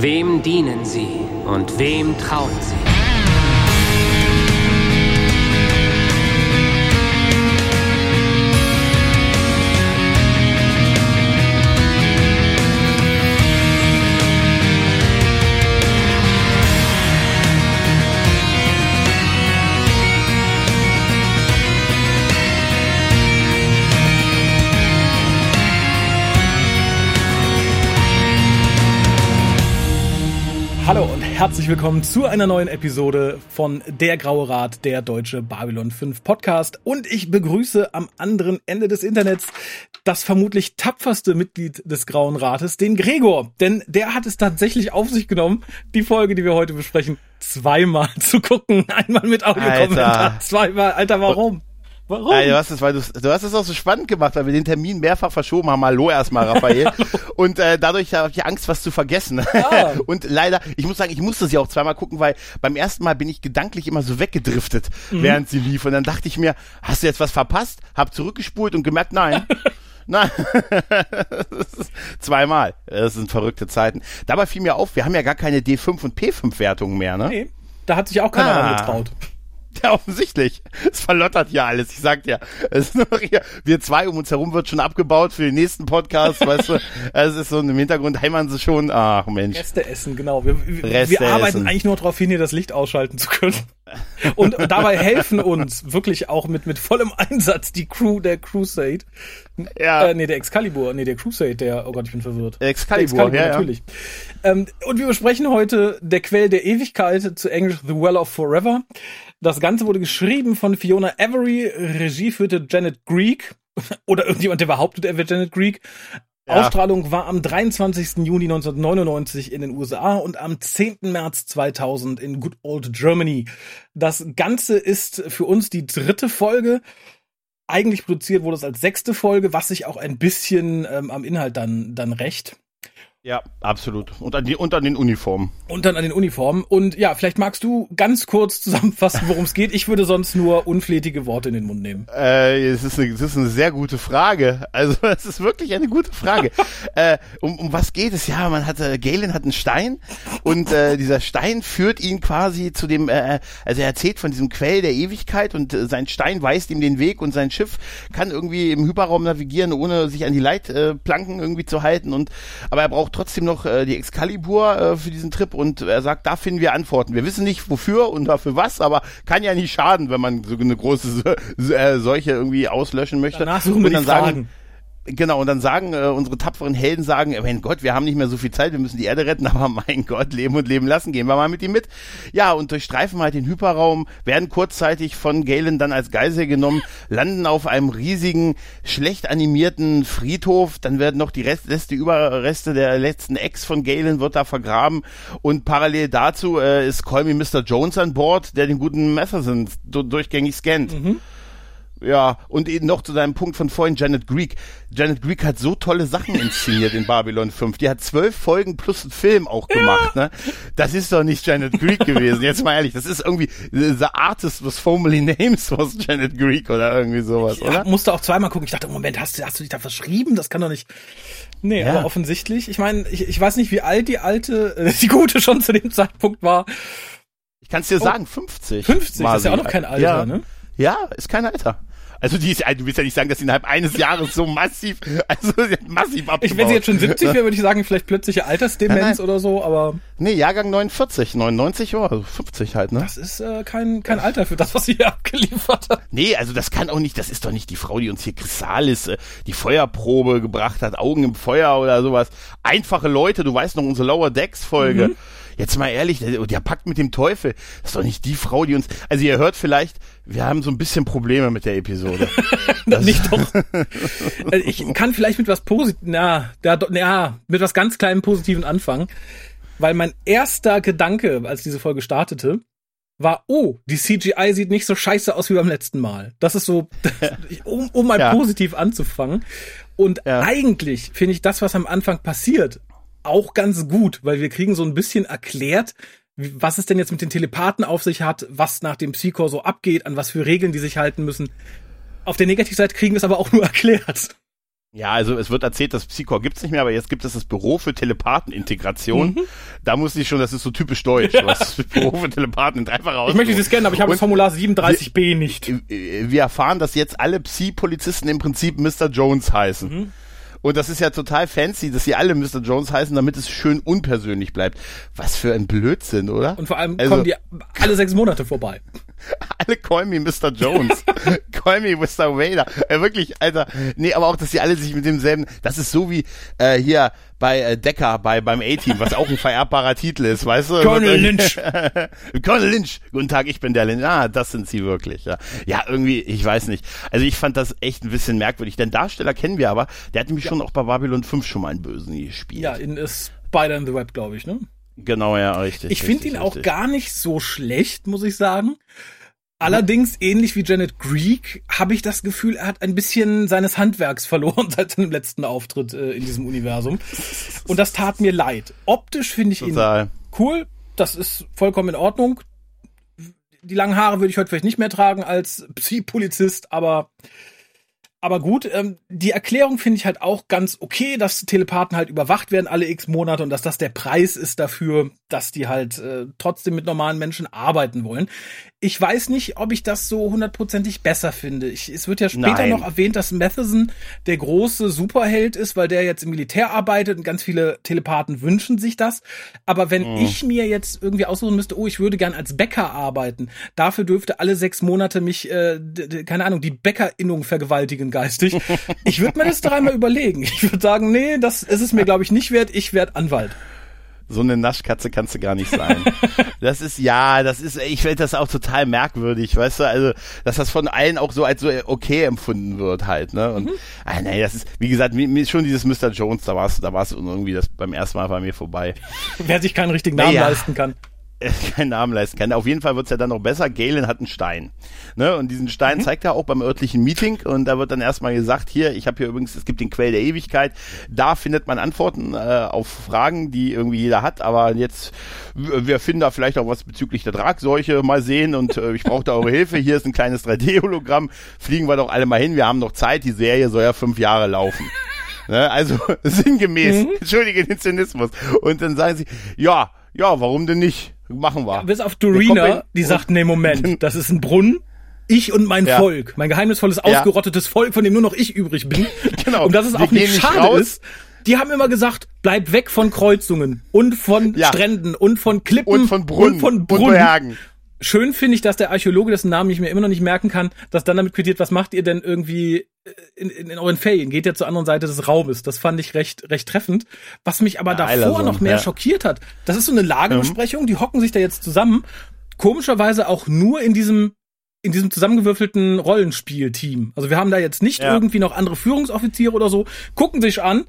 Wem dienen sie und wem trauen sie? Herzlich willkommen zu einer neuen Episode von Der Graue Rat, der deutsche Babylon 5 Podcast. Und ich begrüße am anderen Ende des Internets das vermutlich tapferste Mitglied des Grauen Rates, den Gregor. Denn der hat es tatsächlich auf sich genommen, die Folge, die wir heute besprechen, zweimal zu gucken. Einmal mit Audiokommentar, zweimal. Alter, warum? Warum? Ja, du hast es, weil du, du hast es auch so spannend gemacht, weil wir den Termin mehrfach verschoben haben. Hallo erstmal, Raphael. und äh, dadurch habe ich Angst, was zu vergessen. Ah. und leider, ich muss sagen, ich musste sie auch zweimal gucken, weil beim ersten Mal bin ich gedanklich immer so weggedriftet, mhm. während sie lief. Und dann dachte ich mir, hast du jetzt was verpasst? Hab zurückgespult und gemerkt, nein. Nein. Zweimal. Das sind verrückte Zeiten. Dabei fiel mir auf, wir haben ja gar keine D5 und P5-Wertungen mehr, ne? Nee, da hat sich auch keiner ah. getraut. Ja, offensichtlich. Es verlottert ja alles. Ich sag dir, es ist nur hier, wir zwei um uns herum wird schon abgebaut für den nächsten Podcast, weißt du. Es ist so im Hintergrund heimern sie schon. Ach Mensch. Reste essen, genau. Wir, wir, wir arbeiten eigentlich nur darauf hin, hier das Licht ausschalten zu können. Und dabei helfen uns wirklich auch mit, mit vollem Einsatz die Crew der Crusade. Ja. Äh, nee, der Excalibur. Nee, der Crusade, der, oh Gott, ich bin verwirrt. Excalibur, Excalibur ja, natürlich. Ja. Ähm, und wir besprechen heute der Quell der Ewigkeit, zu Englisch The Well of Forever. Das Ganze wurde geschrieben von Fiona Avery, Regie führte Janet Greek. Oder irgendjemand, der behauptet, er wird Janet Greek. Ja. Ausstrahlung war am 23. Juni 1999 in den USA und am 10. März 2000 in Good Old Germany. Das Ganze ist für uns die dritte Folge. Eigentlich produziert wurde es als sechste Folge, was sich auch ein bisschen ähm, am Inhalt dann, dann rächt. Ja, absolut. Und an, die, und an den Uniformen. Und dann an den Uniformen. Und ja, vielleicht magst du ganz kurz zusammenfassen, worum es geht. Ich würde sonst nur unflätige Worte in den Mund nehmen. Äh, es, ist eine, es ist eine sehr gute Frage. Also es ist wirklich eine gute Frage. äh, um, um was geht es? Ja, man hat, äh, Galen hat einen Stein und äh, dieser Stein führt ihn quasi zu dem, äh, also er erzählt von diesem Quell der Ewigkeit und äh, sein Stein weist ihm den Weg und sein Schiff kann irgendwie im Hyperraum navigieren, ohne sich an die Leitplanken irgendwie zu halten. Und aber er braucht trotzdem noch äh, die Excalibur äh, für diesen Trip und er sagt, da finden wir Antworten. Wir wissen nicht wofür und dafür was, aber kann ja nicht schaden, wenn man so eine große äh, Seuche irgendwie auslöschen möchte. Danach suchen wir und dann sagen, Fragen. Genau, und dann sagen äh, unsere tapferen Helden sagen, mein Gott, wir haben nicht mehr so viel Zeit, wir müssen die Erde retten, aber mein Gott, leben und leben lassen, gehen wir mal mit ihm mit. Ja, und durchstreifen halt den Hyperraum, werden kurzzeitig von Galen dann als Geisel genommen, landen auf einem riesigen, schlecht animierten Friedhof, dann werden noch die Rest, Reste, Überreste der letzten Ex von Galen wird da vergraben und parallel dazu äh, ist Call Me Mr. Jones an Bord, der den guten Matheson durchgängig scannt. Mhm. Ja, und eben noch zu deinem Punkt von vorhin, Janet Greek. Janet Greek hat so tolle Sachen inszeniert in Babylon 5. Die hat zwölf Folgen plus einen Film auch gemacht, ja. ne? Das ist doch nicht Janet Greek gewesen. Jetzt mal ehrlich, das ist irgendwie The Artist was formerly names was Janet Greek oder irgendwie sowas, ich oder? musste auch zweimal gucken. Ich dachte, Moment, hast du, hast du dich da verschrieben? Das kann doch nicht. Nee, ja. aber offensichtlich. Ich meine, ich, ich weiß nicht, wie alt die alte, äh, die gute schon zu dem Zeitpunkt war. Ich kann es dir oh, sagen, 50. 50, das ist ja auch noch kein Alter, ja. ne? Ja, ist kein Alter. Also die ist, du willst ja nicht sagen, dass sie innerhalb eines Jahres so massiv, also massiv abgebaut. Ich, wenn sie jetzt schon 70 wäre, würde ich sagen, vielleicht plötzliche Altersdemenz nein, nein. oder so, aber. Nee, Jahrgang 49, 99, oh, 50 halt, ne? Das ist äh, kein, kein Alter für das, was sie hier abgeliefert hat. Nee, also das kann auch nicht, das ist doch nicht die Frau, die uns hier Chrysalis, äh, die Feuerprobe gebracht hat, Augen im Feuer oder sowas. Einfache Leute, du weißt noch, unsere Lower Decks Folge. Mhm. Jetzt mal ehrlich, der, der packt mit dem Teufel. Das ist doch nicht die Frau, die uns. Also ihr hört vielleicht, wir haben so ein bisschen Probleme mit der Episode. nicht doch. Also ich kann vielleicht mit was Positiv, na, da, na, mit was ganz kleinem Positiven anfangen. Weil mein erster Gedanke, als diese Folge startete, war, oh, die CGI sieht nicht so scheiße aus wie beim letzten Mal. Das ist so, um, um mal ja. positiv anzufangen. Und ja. eigentlich finde ich das, was am Anfang passiert, auch ganz gut, weil wir kriegen so ein bisschen erklärt, was es denn jetzt mit den Telepathen auf sich hat, was nach dem Psychor so abgeht, an was für Regeln die sich halten müssen. Auf der Negativseite kriegen wir es aber auch nur erklärt. Ja, also es wird erzählt, das Psychor gibt's nicht mehr, aber jetzt gibt es das Büro für Telepathenintegration. Mhm. Da muss ich schon, das ist so typisch deutsch, ja. was Büro für Telepathen in dreifach aus. Ich möchte das kennen, aber ich habe das Formular 37b nicht. Wir erfahren, dass jetzt alle Psi-Polizisten im Prinzip Mr. Jones heißen. Mhm. Und das ist ja total fancy, dass sie alle Mr. Jones heißen, damit es schön unpersönlich bleibt. Was für ein Blödsinn, oder? Und vor allem also, kommen die alle sechs Monate vorbei. Alle call me Mr. Jones. call me Mr. Vader. Äh, wirklich, Alter. Nee, aber auch, dass sie alle sich mit demselben, das ist so wie äh, hier bei äh, Decker bei beim A-Team, was auch ein vererbbarer Titel ist, weißt du? Colonel Lynch. Colonel Lynch. Guten Tag, ich bin der Lynch. Ah, das sind sie wirklich. Ja. ja, irgendwie, ich weiß nicht. Also ich fand das echt ein bisschen merkwürdig. Den Darsteller kennen wir aber, der hat nämlich ja. schon auch bei Babylon 5 schon mal einen Bösen gespielt. Ja, in Spider in the Web, glaube ich, ne? Genau, ja, richtig. Ich finde ihn richtig. auch gar nicht so schlecht, muss ich sagen. Allerdings, ähnlich wie Janet Greek, habe ich das Gefühl, er hat ein bisschen seines Handwerks verloren seit seinem letzten Auftritt äh, in diesem Universum. Und das tat mir leid. Optisch finde ich Total. ihn cool. Das ist vollkommen in Ordnung. Die langen Haare würde ich heute vielleicht nicht mehr tragen als Psy-Polizist, aber aber gut, ähm, die Erklärung finde ich halt auch ganz okay, dass Telepathen halt überwacht werden alle x Monate und dass das der Preis ist dafür, dass die halt äh, trotzdem mit normalen Menschen arbeiten wollen. Ich weiß nicht, ob ich das so hundertprozentig besser finde. Ich, es wird ja später Nein. noch erwähnt, dass Matheson der große Superheld ist, weil der jetzt im Militär arbeitet und ganz viele Telepathen wünschen sich das. Aber wenn mhm. ich mir jetzt irgendwie aussuchen müsste, oh, ich würde gern als Bäcker arbeiten, dafür dürfte alle sechs Monate mich, äh, keine Ahnung, die Bäckerinnung vergewaltigen geistig. ich würde mir das dreimal überlegen. Ich würde sagen, nee, das ist es mir, glaube ich, nicht wert. Ich werde Anwalt so eine Naschkatze kannst du gar nicht sein. das ist, ja, das ist, ich finde das auch total merkwürdig, weißt du, also, dass das von allen auch so als so okay empfunden wird halt, ne, und, mhm. ah, nee, das ist, wie gesagt, mir, schon dieses Mr. Jones, da war's, da war's irgendwie das beim ersten Mal bei mir vorbei. Wer sich keinen richtigen Namen naja. leisten kann. keinen Namen leisten kann. Auf jeden Fall wird's ja dann noch besser. Galen hat einen Stein. Ne? Und diesen Stein mhm. zeigt er auch beim örtlichen Meeting und da wird dann erstmal gesagt, hier, ich habe hier übrigens, es gibt den Quell der Ewigkeit, da findet man Antworten äh, auf Fragen, die irgendwie jeder hat, aber jetzt, wir finden da vielleicht auch was bezüglich der Tragseuche, mal sehen und äh, ich brauche da eure Hilfe, hier ist ein kleines 3D-Hologramm, fliegen wir doch alle mal hin, wir haben noch Zeit, die Serie soll ja fünf Jahre laufen. Ne? Also sinngemäß, mhm. entschuldige den Zynismus. Und dann sagen sie, ja, ja, warum denn nicht? Machen wir. Ja, bis auf Dorina, die sagt, nee, Moment, das ist ein Brunnen. Ich und mein ja. Volk, mein geheimnisvolles, ausgerottetes. Volk, von dem nur noch ich übrig bin. genau. Und dass es auch nicht schade nicht ist, die haben immer gesagt, bleib weg von Kreuzungen und von ja. Stränden und von Klippen und von Brunnen und von Brunnen. Und Bergen. Schön finde ich, dass der Archäologe, dessen Namen ich mir immer noch nicht merken kann, dass dann damit quittiert, was macht ihr denn irgendwie in, in, in euren Ferien? Geht ja zur anderen Seite des Raumes. Das fand ich recht, recht treffend. Was mich aber ja, davor noch mehr ja. schockiert hat, das ist so eine Lagebesprechung, die hocken sich da jetzt zusammen. Komischerweise auch nur in diesem in diesem zusammengewürfelten Rollenspielteam. Also wir haben da jetzt nicht ja. irgendwie noch andere Führungsoffiziere oder so, gucken sich an,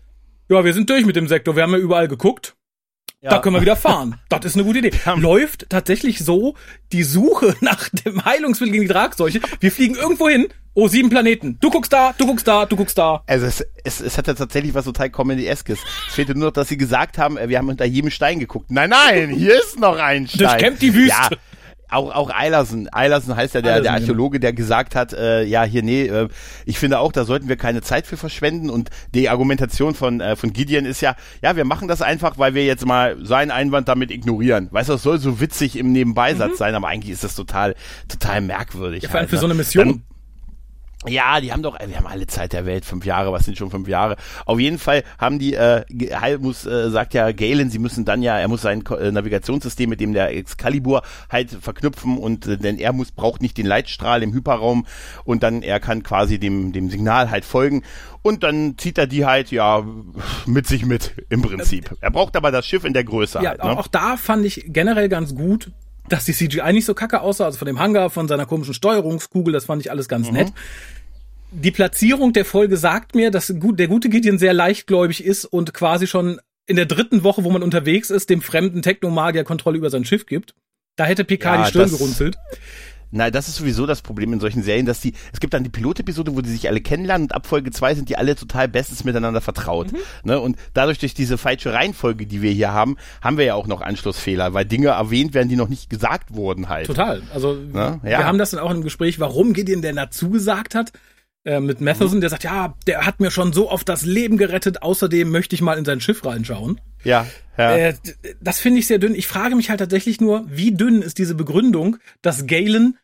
ja, wir sind durch mit dem Sektor, wir haben ja überall geguckt. Ja. Da können wir wieder fahren. Das ist eine gute Idee. Läuft tatsächlich so die Suche nach dem Heilungsmittel gegen die Tragseuche. Wir fliegen irgendwo hin. Oh, sieben Planeten. Du guckst da, du guckst da, du guckst da. Also es, es, es hat ja tatsächlich was total Comedy-eskes. Es fehlte nur noch, dass sie gesagt haben, äh, wir haben unter jedem Stein geguckt. Nein, nein, hier ist noch ein Stein. Das kämpft die Wüste. Ja auch auch Eilersen, Eilersen heißt ja der, Eilersen, der genau. Archäologe, der gesagt hat, äh, ja hier nee, äh, ich finde auch, da sollten wir keine Zeit für verschwenden und die Argumentation von äh, von Gideon ist ja, ja wir machen das einfach, weil wir jetzt mal seinen Einwand damit ignorieren. Weißt du, das soll so witzig im Nebenbeisatz mhm. sein, aber eigentlich ist das total total merkwürdig. Ja, vor allem halt, für ne? so eine Mission. Dann, ja, die haben doch, wir haben alle Zeit der Welt, fünf Jahre, was sind schon fünf Jahre? Auf jeden Fall haben die, äh, muss, äh, sagt ja Galen, sie müssen dann ja, er muss sein äh, Navigationssystem mit dem der Excalibur halt verknüpfen und äh, denn er muss, braucht nicht den Leitstrahl im Hyperraum und dann er kann quasi dem, dem Signal halt folgen und dann zieht er die halt ja mit sich mit im Prinzip. Er braucht aber das Schiff in der Größe. Ja, halt, ne? auch da fand ich generell ganz gut, dass die CGI nicht so kacke aussah, also von dem Hangar, von seiner komischen Steuerungskugel, das fand ich alles ganz mhm. nett. Die Platzierung der Folge sagt mir, dass der gute Gideon sehr leichtgläubig ist und quasi schon in der dritten Woche, wo man unterwegs ist, dem fremden Technomagier Kontrolle über sein Schiff gibt. Da hätte PK ja, die Stirn gerunzelt. Na, das ist sowieso das Problem in solchen Serien, dass die, es gibt dann die Pilotepisode, wo die sich alle kennenlernen und ab Folge 2 sind die alle total bestens miteinander vertraut. Mhm. Ne? Und dadurch durch diese falsche Reihenfolge, die wir hier haben, haben wir ja auch noch Anschlussfehler, weil Dinge erwähnt werden, die noch nicht gesagt wurden halt. Total. Also ne? ja. wir haben das dann auch im Gespräch, warum Gideon denn dazu gesagt hat. Äh, mit Matheson, der sagt, ja, der hat mir schon so oft das Leben gerettet, außerdem möchte ich mal in sein Schiff reinschauen. Ja, ja. Äh, das finde ich sehr dünn. Ich frage mich halt tatsächlich nur, wie dünn ist diese Begründung, dass Galen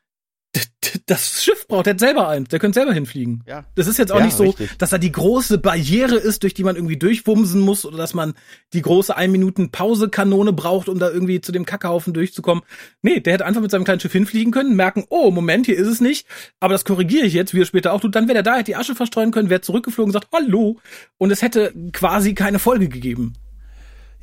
das Schiff braucht. Der hat selber eins, der könnte selber hinfliegen. Ja. Das ist jetzt auch Ja, nicht so, richtig. dass da die große Barriere ist, durch die man irgendwie durchwumsen muss oder dass man die große ein Minuten Pausekanone braucht, um da irgendwie zu dem Kackhaufen durchzukommen. Nee, der hätte einfach mit seinem kleinen Schiff hinfliegen können, merken, oh, Moment, hier ist es nicht, aber das korrigiere ich jetzt, wie er später auch tut. Dann wäre er da, hätte die Asche verstreuen können, wäre zurückgeflogen und sagt, hallo. Und es hätte quasi keine Folge gegeben.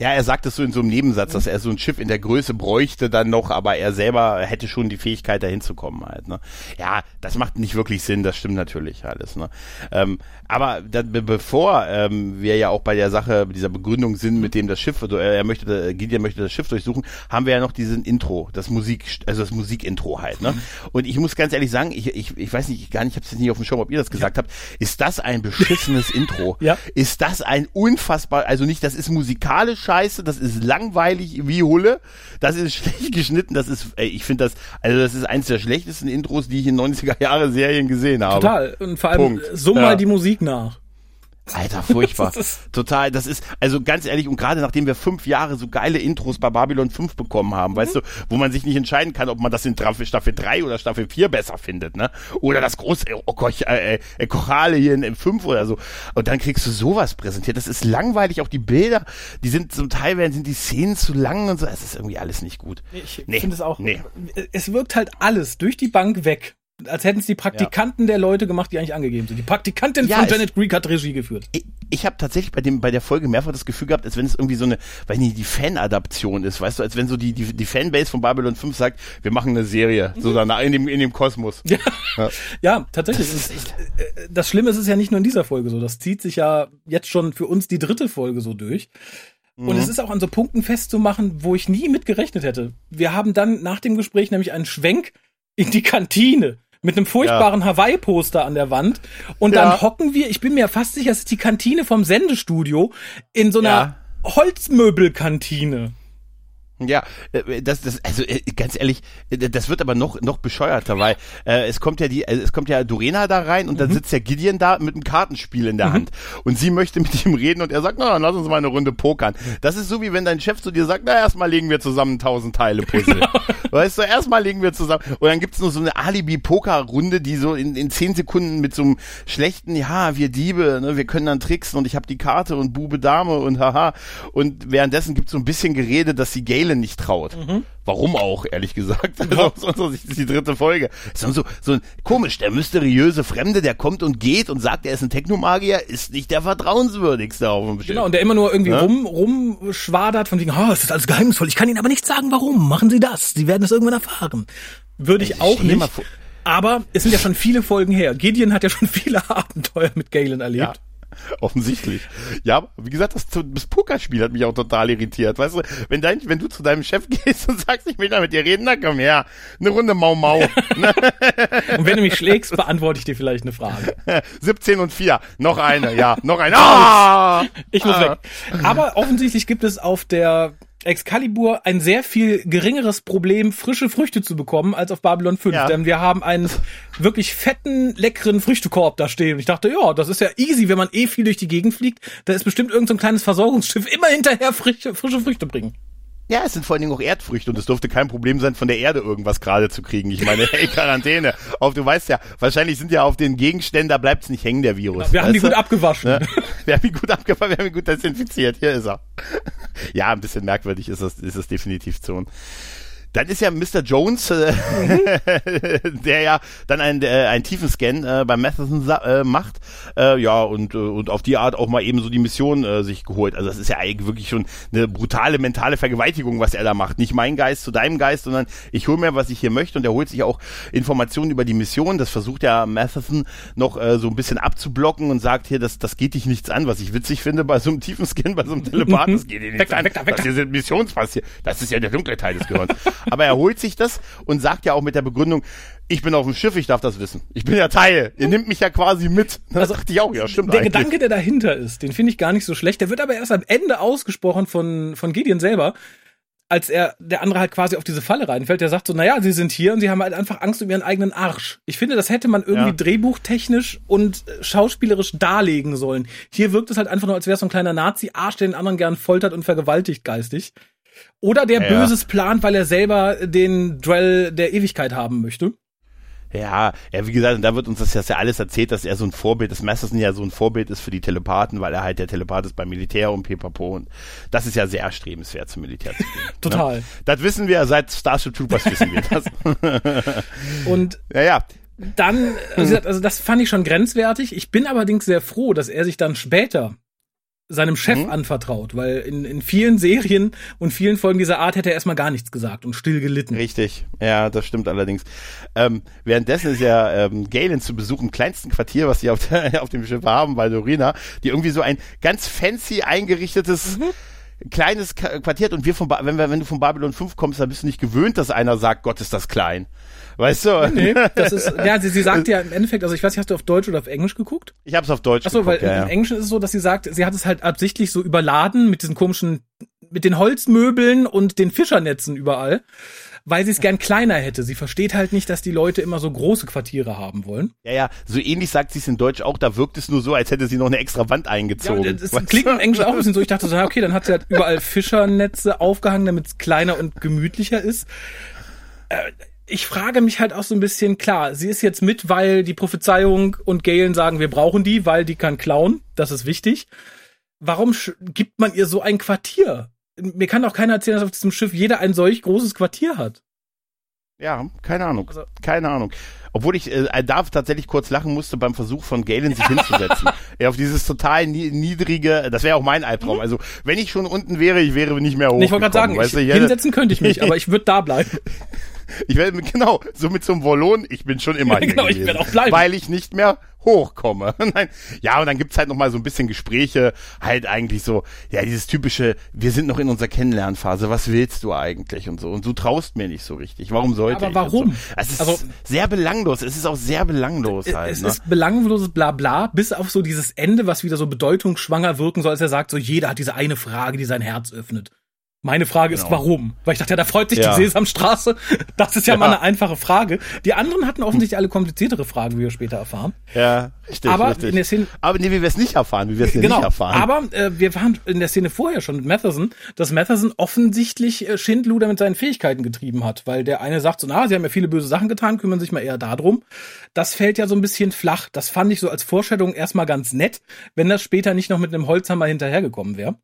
Ja, er sagt es so in so einem Nebensatz, dass er so ein Schiff in der Größe bräuchte dann noch, aber er selber hätte schon die Fähigkeit, da hinzukommen halt. Ne? Ja, das macht nicht wirklich Sinn, das stimmt natürlich alles. Ne? Ähm, aber da, be bevor ähm, wir ja auch bei der Sache, dieser Begründung sind, mit dem das Schiff, also er möchte, Gideon möchte das Schiff durchsuchen, haben wir ja noch diesen Intro, das Musik, also das Musikintro halt. Ne? Und ich muss ganz ehrlich sagen, ich, ich, ich weiß nicht, gar nicht, ich habe es jetzt nicht auf dem Schirm, ob ihr das gesagt habt, ist das ein beschissenes Intro? Ja. Ist das ein unfassbar, also nicht, das ist musikalisch scheiße, das ist langweilig wie Hulle, das ist schlecht geschnitten, das ist, ey, ich finde das, also das ist eins der schlechtesten Intros, die ich in 90er Jahre Serien gesehen habe. Total. Und vor allem, Punkt. summ Ja. mal die Musik nach. Alter, furchtbar. Das ist- Total, das ist, also ganz ehrlich, und gerade nachdem wir fünf Jahre so geile Intros bei Babylon 5 bekommen haben, weißt du, wo man sich nicht entscheiden kann, ob man das in Staffel, Staffel 3 oder Staffel 4 besser findet, ne? Oder das große äh, oh, Koch, äh, äh, Chorale hier in, in 5 oder so. Und dann kriegst du sowas präsentiert. Das ist langweilig, auch die Bilder, die sind zum Teil, werden- sind die Szenen zu lang und so. Es ist irgendwie alles nicht gut. Ich Nee, finde es auch. nee. Es wirkt halt alles durch die Bank weg. Als hätten es die Praktikanten der Leute gemacht, die eigentlich angegeben sind. Die Praktikantin Ja, von Janet Greek hat Regie geführt. ich, ich habe tatsächlich bei dem bei der Folge mehrfach das Gefühl gehabt, als wenn es irgendwie so eine, weiß nicht, die Fanadaption ist, weißt du, als wenn so die die, die Fanbase von Babylon 5 sagt, wir machen eine Serie, so danach in dem in dem Kosmos. Ja, Ja. ja tatsächlich. Das, äh, das Schlimme ist es ja nicht nur in dieser Folge so. Das zieht sich ja jetzt schon für uns die dritte Folge so durch. Und es ist auch an so Punkten festzumachen, wo ich nie mit gerechnet hätte. Wir haben dann nach dem Gespräch nämlich einen Schwenk in die Kantine mit einem furchtbaren Hawaii-Poster an der Wand. Und dann Ja. hocken wir, ich bin mir fast sicher, es ist die Kantine vom Sendestudio, in so einer Ja. Holzmöbelkantine. Ja, äh, das, das, also äh, ganz ehrlich, äh, das wird aber noch noch bescheuerter, weil äh, es kommt ja die, äh, es kommt ja Dorena da rein und dann Mhm. sitzt ja Gideon da mit einem Kartenspiel in der Hand und sie möchte mit ihm reden und er sagt, na, dann lass uns mal eine Runde pokern. Das ist so wie wenn dein Chef zu dir sagt, na erstmal legen wir zusammen tausend Teile Puzzle. Weißt du, erstmal legen wir zusammen und dann gibt's nur so eine Alibi-Poker-Runde, die so in, in zehn Sekunden mit so einem schlechten, ja, wir Diebe, ne, wir können dann tricksen und ich habe die Karte und Bube Dame und haha und währenddessen gibt's so ein bisschen Gerede, dass sie Galen nicht traut. Warum auch, ehrlich gesagt. Also, aus unserer Sicht ist die dritte Folge. So, so, so ein, komisch, der mysteriöse Fremde, der kommt und geht und sagt, er ist ein Technomagier, ist nicht der vertrauenswürdigste auf dem Schiff. Genau, und der immer nur irgendwie Ja? rum, rumschwadert von wegen, oh, es ist alles geheimnisvoll. Ich kann Ihnen aber nicht sagen, warum. Machen Sie das. Sie werden es irgendwann erfahren. Würde ich Also, auch nicht. Aber es sind ja schon viele Folgen her. Gideon hat ja schon viele Abenteuer mit Galen erlebt. Ja. Offensichtlich. Ja, wie gesagt, das, das Pokerspiel hat mich auch total irritiert. Weißt du, wenn dein, wenn du zu deinem Chef gehst und sagst, ich will da mit dir reden, na komm her, eine Runde Mau Mau. ne? Und wenn du mich schlägst, beantworte ich dir vielleicht eine Frage. 17 und 4. Noch eine, ja, noch eine. Ah! Ich muss Ah. weg. Aber offensichtlich gibt es auf der Excalibur ein sehr viel geringeres Problem, frische Früchte zu bekommen, als auf Babylon 5. Ja. Denn wir haben einen wirklich fetten, leckeren Früchtekorb da stehen. Und ich dachte, ja, das ist ja easy, wenn man eh viel durch die Gegend fliegt. Da ist bestimmt irgendein so ein kleines Versorgungsschiff immer hinterher frische, frische Früchte bringen. Ja, es sind vor allen Dingen auch Erdfrüchte und es dürfte kein Problem sein, von der Erde irgendwas gerade zu kriegen. Ich meine, hey, Quarantäne. Auf, du weißt ja, wahrscheinlich sind ja auf den Gegenständen, da bleibt's nicht hängen, der Virus. Wir haben die du? gut abgewaschen. Ne? Wir haben ihn gut abgefangen, wir haben ihn gut desinfiziert. Hier ist er. Ja, ein bisschen merkwürdig ist das, ist das definitiv so. Dann ist ja Mr. Jones, äh, der ja dann einen, äh, einen Tiefenscan äh, beim Matheson äh, macht, äh, ja, und, äh, und auf die Art auch mal eben so die Mission äh, sich geholt. Also das ist ja eigentlich wirklich schon eine brutale mentale Vergewaltigung, was er da macht. Nicht mein Geist zu deinem Geist, sondern ich hole mir, was ich hier möchte und er holt sich auch Informationen über die Mission. Das versucht ja Matheson noch äh, so ein bisschen abzublocken und sagt hier, das, das geht dich nichts an, was ich witzig finde bei so einem Tiefenscan, bei so einem Telepathen, das geht dich nichts Weg da, an. weg da, weg Das da. hier sind Missionspassier. Das ist ja der dunkle Teil des Gehirns. Aber er holt sich das und sagt ja auch mit der Begründung, ich bin auf dem Schiff, ich darf das wissen. Ich bin ja Teil. Ihr nehmt mich ja quasi mit. Das Also, dachte ich auch, ja, stimmt Der eigentlich. Gedanke, der dahinter ist, den finde ich gar nicht so schlecht. Der wird aber erst am Ende ausgesprochen von, von Gideon selber. als er, der andere halt quasi auf diese Falle reinfällt, der sagt so, naja, sie sind hier und sie haben halt einfach Angst um ihren eigenen Arsch. Ich finde, das hätte man irgendwie Ja. drehbuchtechnisch und äh, schauspielerisch darlegen sollen. Hier wirkt es halt einfach nur, als wäre es so ein kleiner Nazi-Arsch, der den anderen gern foltert und vergewaltigt geistig. Oder der Ja. Böses plant, weil er selber den Drell der Ewigkeit haben möchte. Ja, ja, wie gesagt, und da wird uns das ja alles erzählt, dass er so ein Vorbild, dass Masterson ja so ein Vorbild ist für die Telepathen, weil er halt der Telepath ist beim Militär und pipapo und das ist ja sehr erstrebenswert zum Militär zu gehen. Total. Ne? Das wissen wir seit Starship Troopers wissen wir das. Und ja, ja. dann, also, wie gesagt, also das fand ich schon grenzwertig. Ich bin allerdings sehr froh, dass er sich dann später seinem Chef Mhm. anvertraut, weil in, in vielen Serien und vielen Folgen dieser Art hätte er erstmal gar nichts gesagt und still gelitten. Richtig, ja, das stimmt allerdings. Ähm, währenddessen ist ja ähm, Galen zu Besuch im kleinsten Quartier, was sie auf, der, auf dem Schiff haben, bei Dorina, die irgendwie so ein ganz fancy eingerichtetes kleines Ka- Quartier hat und wir von ba wenn wir wenn du von Babylon 5 kommst, dann bist du nicht gewöhnt, dass einer sagt, Gott ist das klein. Weißt du? Nee, das ist, ja, sie, sie sagt ja im Endeffekt, also ich weiß nicht, hast du auf Deutsch oder auf Englisch geguckt? Ich habe es auf Deutsch Achso, weil geguckt, ja, im ja. Englischen ist es so, dass sie sagt, sie hat es halt absichtlich so überladen mit diesen komischen, mit den Holzmöbeln und den Fischernetzen überall, weil sie es gern kleiner hätte. Sie versteht halt nicht, dass die Leute immer so große Quartiere haben wollen. Ja, ja, so ähnlich sagt sie es in Deutsch auch, da wirkt es nur so, als hätte sie noch eine extra Wand Ja, eingezogen. das Weißt klingt im Englischen auch ein bisschen so. Ich dachte so, ja, okay, dann hat sie halt überall Fischernetze aufgehangen, damit es kleiner und gemütlicher ist. Äh, ich frage mich halt auch so ein bisschen, klar, sie ist jetzt mit, weil die Prophezeiung und Galen sagen, wir brauchen die, weil die kann klauen. Das ist wichtig. Warum gibt man ihr so ein Quartier? Mir kann doch keiner erzählen, dass auf diesem Schiff jeder ein solch großes Quartier hat. Ja, keine Ahnung. Also- keine Ahnung. Obwohl ich äh, da tatsächlich kurz lachen musste beim Versuch von Galen sich hinzusetzen. ja, auf dieses total nie, niedrige, das wäre auch mein Albtraum. Also, wenn ich schon unten wäre, ich wäre nicht mehr hoch. Mhm. ich wollte gerade sagen, ich, hinsetzen könnte ich mich, aber ich würde da bleiben. ich werde, genau, so mit so einem Volon, ich bin schon immer hier Genau, ich gewesen, werd auch bleiben. Weil ich nicht mehr hochkomme. Nein. Ja, und dann gibt's halt noch mal so ein bisschen Gespräche, halt eigentlich so, ja, dieses typische, wir sind noch in unserer Kennenlernphase, was willst du eigentlich und so. Und du traust mir nicht so richtig. Warum sollte Aber ich? warum? Und So. Es ist Also- sehr belanglos. Es ist auch sehr belanglos halt. es ne? ist belangloses Blabla, bis auf so dieses Ende, was wieder so bedeutungsschwanger wirken soll, als er sagt, so jeder hat diese eine Frage, die sein Herz öffnet. Meine Frage ist, Genau. warum? Weil ich dachte, ja, da freut sich Ja. die Sesamstraße. Das ist ja, Ja. mal eine einfache Frage. Die anderen hatten offensichtlich alle kompliziertere Fragen, wie wir später erfahren. Ja, richtig, Aber richtig. in der Szene- aber nee, wie wir es nicht erfahren, wie wir es nicht erfahren. Aber äh, wir waren in der Szene vorher schon mit Matheson, dass Matheson offensichtlich äh, Schindluder mit seinen Fähigkeiten getrieben hat, weil der eine sagt so, na, sie haben ja viele böse Sachen getan, kümmern sich mal eher darum. Das fällt ja so ein bisschen flach. Das fand ich so als Vorstellung erstmal ganz nett, wenn das später nicht noch mit einem Holzhammer hinterhergekommen wäre.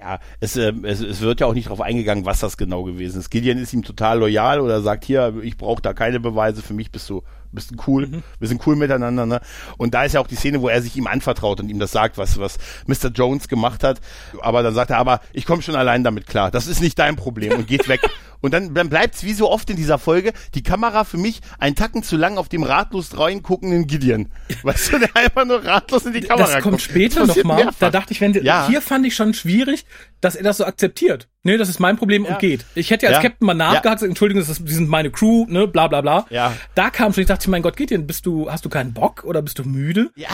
Ja, es, äh, es, es wird ja auch nicht darauf eingegangen, was das genau gewesen ist. Gideon ist ihm total loyal oder sagt hier, ich brauche da keine Beweise, für mich bist du bist cool, Mhm. wir sind cool miteinander, ne? Und da ist ja auch die Szene, wo er sich ihm anvertraut und ihm das sagt, was was Mr. Jones gemacht hat, aber dann sagt er, aber ich komme schon allein damit klar. Das ist nicht dein Problem und geht weg. Und dann, dann bleibt's wie so oft in dieser Folge, die Kamera für mich einen Tacken zu lang auf dem ratlos reinguckenden Gideon. Weißt du, der einfach nur ratlos in die Kamera das kommt guckt. später nochmal. Da dachte ich, wenn Ja. hier fand ich schon schwierig, dass er das so akzeptiert. Nee, das ist mein Problem Ja. und geht. Ich hätte ja als Ja. Captain mal nachgehakt, Ja. Entschuldigung, das ist, die sind meine Crew, ne, bla bla bla. Ja. Da kam schon, ich dachte, mein Gott, Gideon, bist du, hast du keinen Bock oder bist du müde? Ja,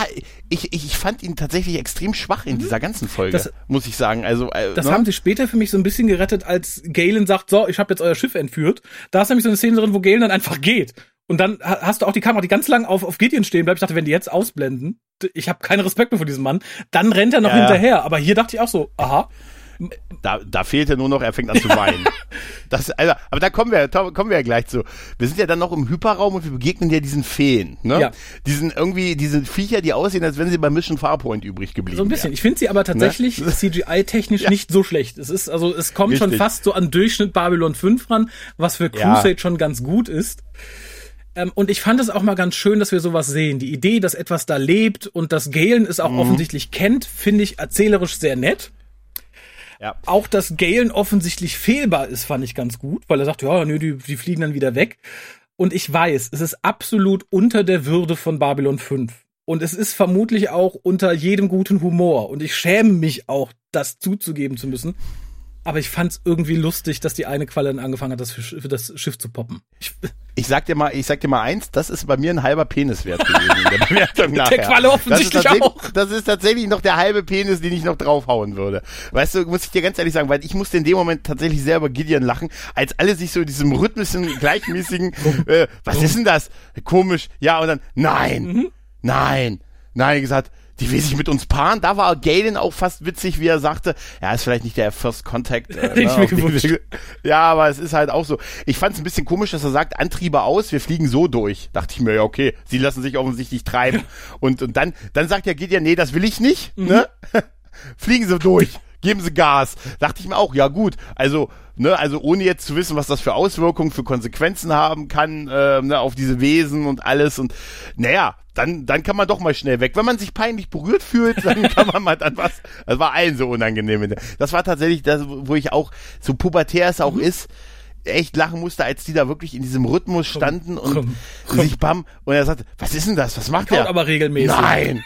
ich, ich, ich fand ihn tatsächlich extrem schwach in dieser ganzen Folge, Mhm. Das- muss ich sagen. Also, äh, Das ne? haben sie später für mich so ein bisschen gerettet, als Galen sagt, so, ich habe jetzt euer Schiff entführt. Da ist nämlich so eine Szene drin, wo Galen dann einfach geht. Und dann ha- hast du auch die Kamera, die ganz lang auf, auf Gideon stehen bleibt. Ich dachte, wenn die jetzt ausblenden, ich habe keinen Respekt mehr vor diesem Mann, dann rennt er noch ja. hinterher. Aber hier dachte ich auch so, aha, da, da fehlte nur noch, er fängt an zu weinen. das, also, aber da kommen wir, da kommen wir ja gleich zu. Wir sind ja dann noch im Hyperraum und wir begegnen ja diesen Feen, ne? Ja. Diesen irgendwie, diese Viecher, die aussehen, als wenn sie bei Mission Farpoint übrig geblieben so ein bisschen. wären. Ich finde sie aber tatsächlich Ne? CGI-technisch Ja. nicht so schlecht. Es ist, also, es kommt schon Richtig. fast so an Durchschnitt Babylon 5 ran, was für Ja. Crusade schon ganz gut ist. Ähm, und ich fand es auch mal ganz schön, dass wir sowas sehen. Die Idee, dass etwas da lebt und dass Galen es Mhm. auch offensichtlich kennt, finde ich erzählerisch sehr nett. Ja. Auch, dass Galen offensichtlich fehlbar ist, fand ich ganz gut, weil er sagt, ja, nö, die, die fliegen dann wieder weg. Und ich weiß, es ist absolut unter der Würde von Babylon 5. Und es ist vermutlich auch unter jedem guten Humor. Und ich schäme mich auch, das zuzugeben zu müssen. Aber ich fand's irgendwie lustig, dass die eine Qualle dann angefangen hat, das für, für das Schiff zu poppen. Ich, Ich sag dir mal, ich sag dir mal eins, das ist bei mir ein halber Penis wert gewesen. der nachher. Qualle offensichtlich das ist tatsächlich- auch. Das ist tatsächlich noch der halbe Penis, den ich noch draufhauen würde. Weißt du, muss ich dir ganz ehrlich sagen, weil ich musste in dem Moment tatsächlich sehr über Gideon lachen, als alle sich so in diesem rhythmischen, gleichmäßigen, äh, was ist denn das? Komisch, ja, und dann, nein, Mhm. nein, nein, gesagt, die will sich mit uns paaren. Da war Galen auch fast witzig, wie er sagte, ja, ist vielleicht nicht der First Contact. Äh, auf den ja, aber es ist halt auch so. Ich fand es ein bisschen komisch, dass er sagt, Antriebe aus, wir fliegen so durch. Dachte ich mir, ja, okay, sie lassen sich offensichtlich treiben. und, und dann, dann sagt ja Gideon, nee, das will ich nicht, ne? Fliegen sie durch. Geben sie Gas. Dachte ich mir auch, ja gut. Also, ne, also ohne jetzt zu wissen, was das für Auswirkungen, für Konsequenzen haben kann, äh, ne, auf diese Wesen und alles. Und naja, dann, dann kann man doch mal schnell weg. Wenn man sich peinlich berührt fühlt, dann kann man mal dann was. Das war allen so unangenehm. Das war tatsächlich das, wo ich auch, so pubertär es auch Mhm. ist, echt lachen musste, als die da wirklich in diesem Rhythmus standen und komm, sich bam und er sagte, was ist denn das? Was macht der? aber regelmäßig. Nein.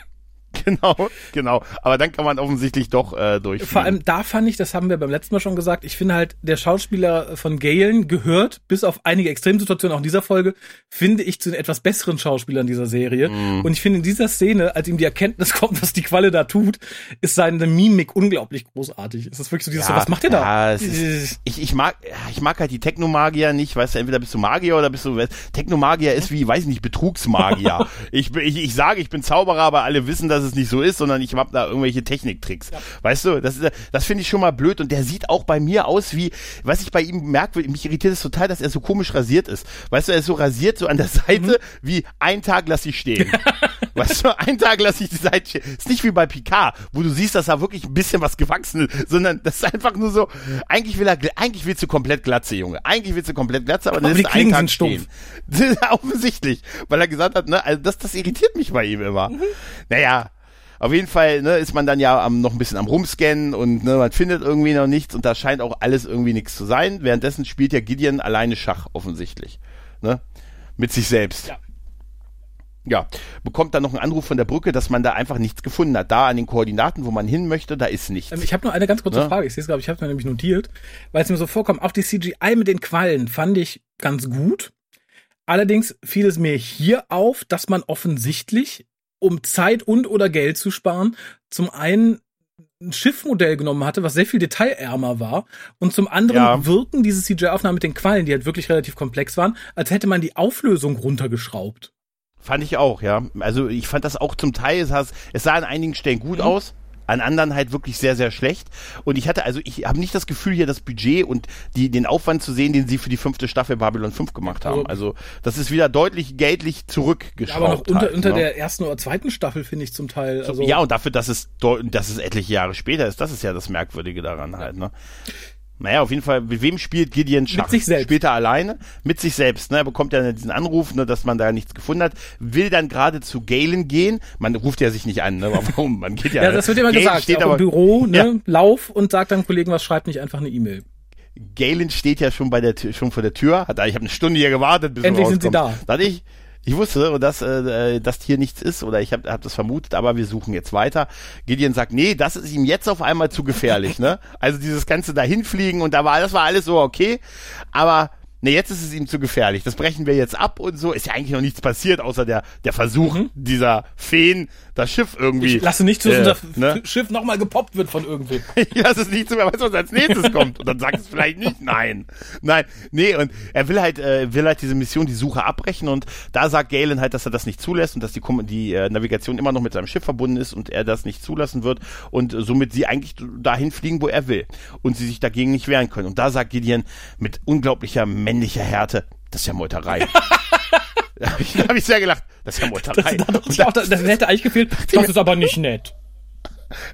Genau, genau. Aber dann kann man offensichtlich doch äh, durchführen. Vor allem da fand ich, das haben wir beim letzten Mal schon gesagt, ich finde halt, der Schauspieler von Galen gehört, bis auf einige Extremsituationen auch in dieser Folge, finde ich zu den etwas besseren Schauspielern dieser Serie. Mhm. Und ich finde in dieser Szene, als ihm die Erkenntnis kommt, was die Qualle da tut, ist seine Mimik unglaublich großartig. Es ist wirklich so dieses, so, was macht der da? Ja, ist, ich, ich mag, ja, ich mag halt die Technomagier nicht, weißt du, entweder bist du Magier oder bist du, Technomagier ist wie, weiß ich nicht, Betrugsmagier. ich, ich, ich sage, ich bin Zauberer, aber alle wissen, dass es nicht so ist, sondern ich habe da irgendwelche Techniktricks. Weißt du, das, ist- das finde ich schon mal blöd und der sieht auch bei mir aus wie, was ich bei ihm merke, mich irritiert es total, dass er so komisch rasiert ist. Weißt du, er ist so rasiert, so an der Seite, wie ein Tag lass ich stehen. Weißt du, einen Tag lasse ich die Seite stehen. Ist nicht wie bei Picard, wo du siehst, dass da wirklich ein bisschen was gewachsen ist, sondern das ist einfach nur so, eigentlich will er, eigentlich willst du komplett Glatze, Junge. Eigentlich willst du komplett Glatze, aber dann Aber die du einen Klingen Tag sind stumpf. stehen. Das ist Offensichtlich, weil er gesagt hat, ne, also das, das irritiert mich bei ihm immer. Naja, auf jeden Fall ne, ist man dann ja am, noch ein bisschen am Rumscannen und ne, man findet irgendwie noch nichts und da scheint auch alles irgendwie nichts zu sein. Währenddessen spielt ja Gideon alleine Schach, offensichtlich. Ne? Mit sich selbst. Ja. Ja, bekommt dann noch einen Anruf von der Brücke, dass man da einfach nichts gefunden hat. Da an den Koordinaten, wo man hin möchte, da ist nichts. Ähm, Ich habe noch eine ganz kurze Ja. Frage. Ich sehe es, glaube ich, habe es mir nämlich notiert, weil es mir so vorkommt. Auch die CGI mit den Quallen fand ich ganz gut. Allerdings fiel es mir hier auf, dass man offensichtlich, um Zeit und oder Geld zu sparen, zum einen ein Schiffmodell genommen hatte, was sehr viel detailärmer war, und zum anderen Ja. wirken diese CGI-Aufnahmen mit den Quallen, die halt wirklich relativ komplex waren, als hätte man die Auflösung runtergeschraubt. Fand ich auch, ja. Also ich fand das auch zum Teil, es, sah- es sah an einigen Stellen Mhm. gut aus, an anderen halt wirklich sehr, sehr schlecht. Und ich hatte, also ich habe nicht das Gefühl, hier das Budget und die, den Aufwand zu sehen, den sie für die fünfte Staffel Babylon 5 gemacht haben. Also das ist wieder deutlich geldlich zurückgeschraubt. Aber noch unter, halt, unter ne? der ersten oder zweiten Staffel finde ich zum Teil. Also, ja, und dafür, dass es, dass es etliche Jahre später ist, das ist ja das Merkwürdige daran halt, ne? Naja, auf jeden Fall, mit wem spielt Gideon Schach? sich selbst. Spielt er alleine? Mit sich selbst, ne? Er bekommt ja diesen Anruf, ne, dass man da nichts gefunden hat, will dann gerade zu Galen gehen. Man ruft ja sich nicht an, ne? Warum? Man geht ja. Ja, das wird immer Galen gesagt. Steht aber, im Büro, ne, Ja. Lauf und sagt dann Kollegen, was schreibt nicht einfach eine E-Mail. Galen steht ja schon bei der schon vor der Tür. Hat, ich habe eine Stunde hier gewartet, bis Endlich sind sie. Da hatte ich, ich wusste, dass, äh, dass hier nichts ist oder ich habe hab das vermutet, aber wir suchen jetzt weiter. Gideon sagt, nee, das ist ihm jetzt auf einmal zu gefährlich, ne? Also dieses ganze dahinfliegen und da war, das war alles so okay, aber nee, jetzt ist es ihm zu gefährlich. Das brechen wir jetzt ab und so. Ist ja eigentlich noch nichts passiert, außer der, der Versuch dieser Feen, das Schiff irgendwie. Ich lasse nicht zu, äh, dass unser ne? Schiff nochmal gepoppt wird von irgendwem. ich lasse es nicht zu, wer weiß, was als nächstes kommt. Und dann sagt es vielleicht nicht, nein. Nein, nee, und er will halt, äh, will halt diese Mission, die Suche abbrechen und da sagt Galen halt, dass er das nicht zulässt und dass die, die äh, Navigation immer noch mit seinem Schiff verbunden ist und er das nicht zulassen wird und äh, somit sie eigentlich dahin fliegen, wo er will und sie sich dagegen nicht wehren können. Und da sagt Gideon mit unglaublicher männlicher Härte, das ist ja Meuterei. da habe ich, hab ich sehr gelacht, das ist ja Meuterei. Das, das, das, das, das hätte eigentlich gefehlt. Das ist aber nicht nett.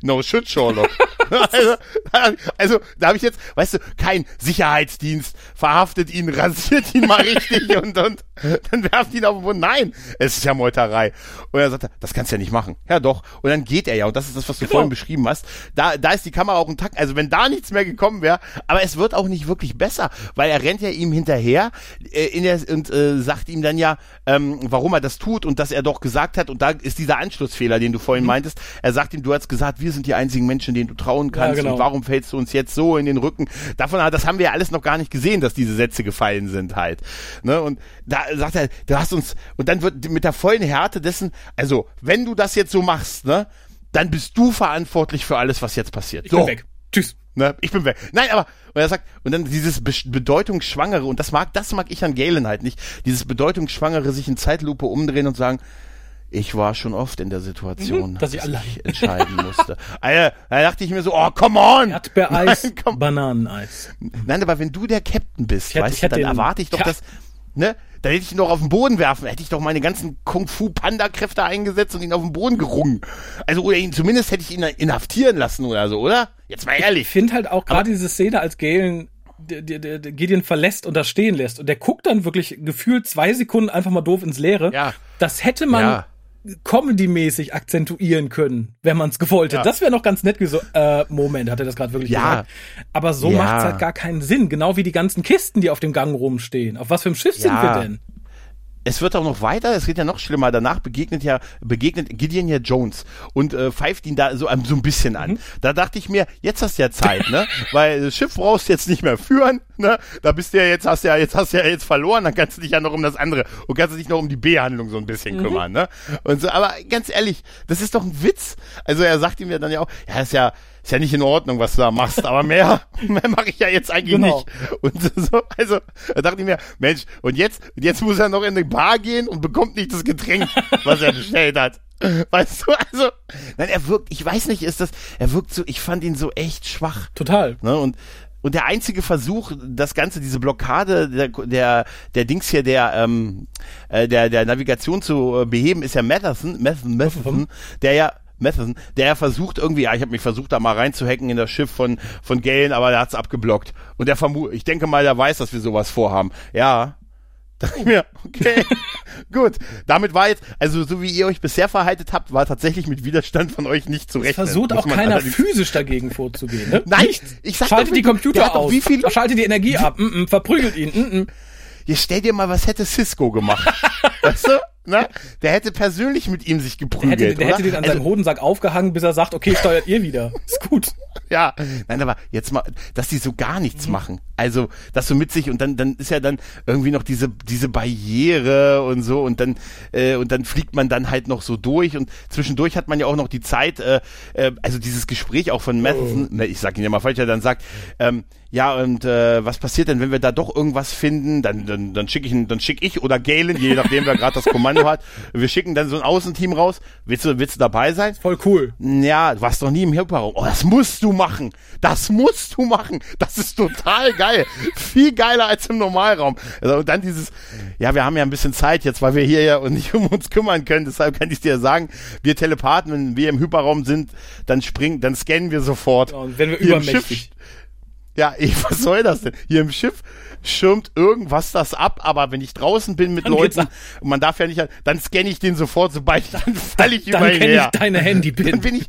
No shit, Sherlock. also, also, da habe ich jetzt, weißt du, kein Sicherheitsdienst verhaftet ihn, rasiert ihn mal richtig und, und dann werft ihn auf den Boden. Nein, es ist ja Meuterei. Und er sagt, das kannst du ja nicht machen. Ja, doch. Und dann geht er ja. Und das ist das, was du vorhin beschrieben hast. Da, da ist die Kamera auch ein Takt. Also wenn da nichts mehr gekommen wäre, aber es wird auch nicht wirklich besser, weil er rennt ja ihm hinterher äh, in der, und äh, sagt ihm dann ja, ähm, warum er das tut und dass er doch gesagt hat, und da ist dieser Anschlussfehler, den du vorhin meintest. Er sagt ihm, du hast gesagt, wir sind die einzigen Menschen, denen du traust. Vertrauen kannst Ja, genau. und warum fällst du uns jetzt so in den Rücken? Davon, das haben wir ja alles noch gar nicht gesehen, dass diese Sätze gefallen sind halt. Ne? Und da sagt er, du hast uns, und dann wird mit der vollen Härte dessen, also wenn du das jetzt so machst, ne, dann bist du verantwortlich für alles, was jetzt passiert. Ich so. bin weg. Tschüss. Ne, ich bin weg. Nein, aber und er sagt und dann dieses Be bedeutungsschwangere und das mag das mag ich an Galen halt nicht. Dieses bedeutungsschwangere sich in Zeitlupe umdrehen und sagen, ich war schon oft in der Situation, Mhm, dass ich allein- entscheiden musste. Alter, da dachte ich mir so, oh, come on. Erdbeereis, Nein, komm. Bananeneis. Nein, aber wenn du der Captain bist, hätte- weißt ich du, dann erwarte ich doch Ja. das, ne? Dann hätte ich ihn doch auf den Boden werfen, hätte ich doch meine ganzen Kung-Fu-Panda-Kräfte eingesetzt und ihn auf den Boden gerungen. Also, oder ihn, zumindest hätte ich ihn inhaftieren lassen oder so, oder? Jetzt mal Ich ehrlich. finde halt auch gerade diese Szene, als Galen der, der, der der Gideon verlässt und da stehen lässt und der guckt dann wirklich gefühlt zwei Sekunden einfach mal doof ins Leere. Ja. Das hätte man Ja. Comedy-mäßig akzentuieren können, wenn man es gewollt hätte. Ja. Das wäre noch ganz nett gewesen. So, äh, Moment, hat er das gerade wirklich Ja. gesagt? Aber so Ja. macht's halt gar keinen Sinn. Genau wie die ganzen Kisten, die auf dem Gang rumstehen. Auf was für einem Schiff sind Ja. wir denn? Es wird auch noch weiter, es geht ja noch schlimmer. Danach begegnet ja, begegnet Gideon ja Jones und äh, pfeift ihn da so, ein- so ein bisschen an. Da dachte ich mir, jetzt hast du ja Zeit, ne? Weil das Schiff brauchst du jetzt nicht mehr führen, ne? Da bist du ja jetzt, hast du ja, jetzt hast du ja jetzt verloren, dann kannst du dich ja noch um das andere und kannst dich noch um die B-Handlung so ein bisschen kümmern, ne? Und so, aber ganz ehrlich, das ist doch ein Witz. Also er sagt ihm ja dann ja auch, ja, ist ja, ist ja nicht in Ordnung, was du da machst, aber mehr, mehr mache ich ja jetzt eigentlich Genau. nicht. Und so, also, da dachte ich mir, Mensch, und jetzt, und jetzt muss er noch in eine Bar gehen und bekommt nicht das Getränk, was er bestellt hat. Weißt du, also, nein, er wirkt, ich weiß nicht, ist das, er wirkt so, ich fand ihn so echt schwach. Total. Ne? Und, und der einzige Versuch, das Ganze, diese Blockade der, der, der Dings hier, der, ähm, äh, der, der Navigation zu äh, beheben, ist ja Matheson, Matheson, Matheson, der ja, Matheson, der versucht irgendwie, ja, ich habe mich versucht, da mal reinzuhacken in das Schiff von, von Galen, aber der hat's abgeblockt. Und der vermu ich denke mal, der weiß, dass wir sowas vorhaben. Ja. Dachte ich mir, okay, gut. Damit war jetzt, also so wie ihr euch bisher verhaltet habt, war tatsächlich mit Widerstand von euch nicht zu rechnen. versucht auch keiner physisch dagegen vorzugehen. Ne? Nein, Nicht. ich sag Schaltet doch, die Computer aus. wie viel- Schaltet die Energie ab. Mm -mm, verprügelt ihn. Mm -mm. Jetzt stell dir mal, was hätte Cisco gemacht? weißt du? Ne? Der hätte persönlich mit ihm sich Der geprügelt. hätte, der hätte den an also, seinem Hodensack aufgehangen, bis er sagt, okay, steuert ihr wieder. Ist gut. Ja, nein, aber jetzt mal, dass die so gar nichts machen. Also, dass so mit sich und dann, dann ist ja dann irgendwie noch diese, diese Barriere und so und dann, äh, und dann fliegt man dann halt noch so durch und zwischendurch hat man ja auch noch die Zeit, äh, äh, also dieses Gespräch auch von Matheson, ne, ich sag ihn ja mal falsch, der dann sagt, ähm, ja, und äh, was passiert denn, wenn wir da doch irgendwas finden? Dann, dann, dann schicke ich, dann schick ich oder Galen, je nachdem, wer gerade das Kommando hat. Wir schicken dann so ein Außenteam raus. Willst du, willst du dabei sein? Voll cool. Ja, du warst doch nie im Hyperraum. Oh, das musst du machen. Das musst du machen. Das ist total geil. Viel geiler als im Normalraum. Also, und dann dieses, ja, wir haben ja ein bisschen Zeit jetzt, weil wir hier ja und nicht um uns kümmern können. Deshalb kann ich dir sagen, wir Telepathen, wenn wir im Hyperraum sind, dann springen, dann scannen wir sofort. Ja, und wenn wir übermächtig. Ja, ich, was soll das denn? Hier im Schiff schirmt irgendwas das ab, aber wenn ich draußen bin mit Dann Leuten, und man darf ja nicht, dann scanne ich den sofort, sobald ich, dann falle ich Dann über ihn her ich deine dann Handypin. bin ich,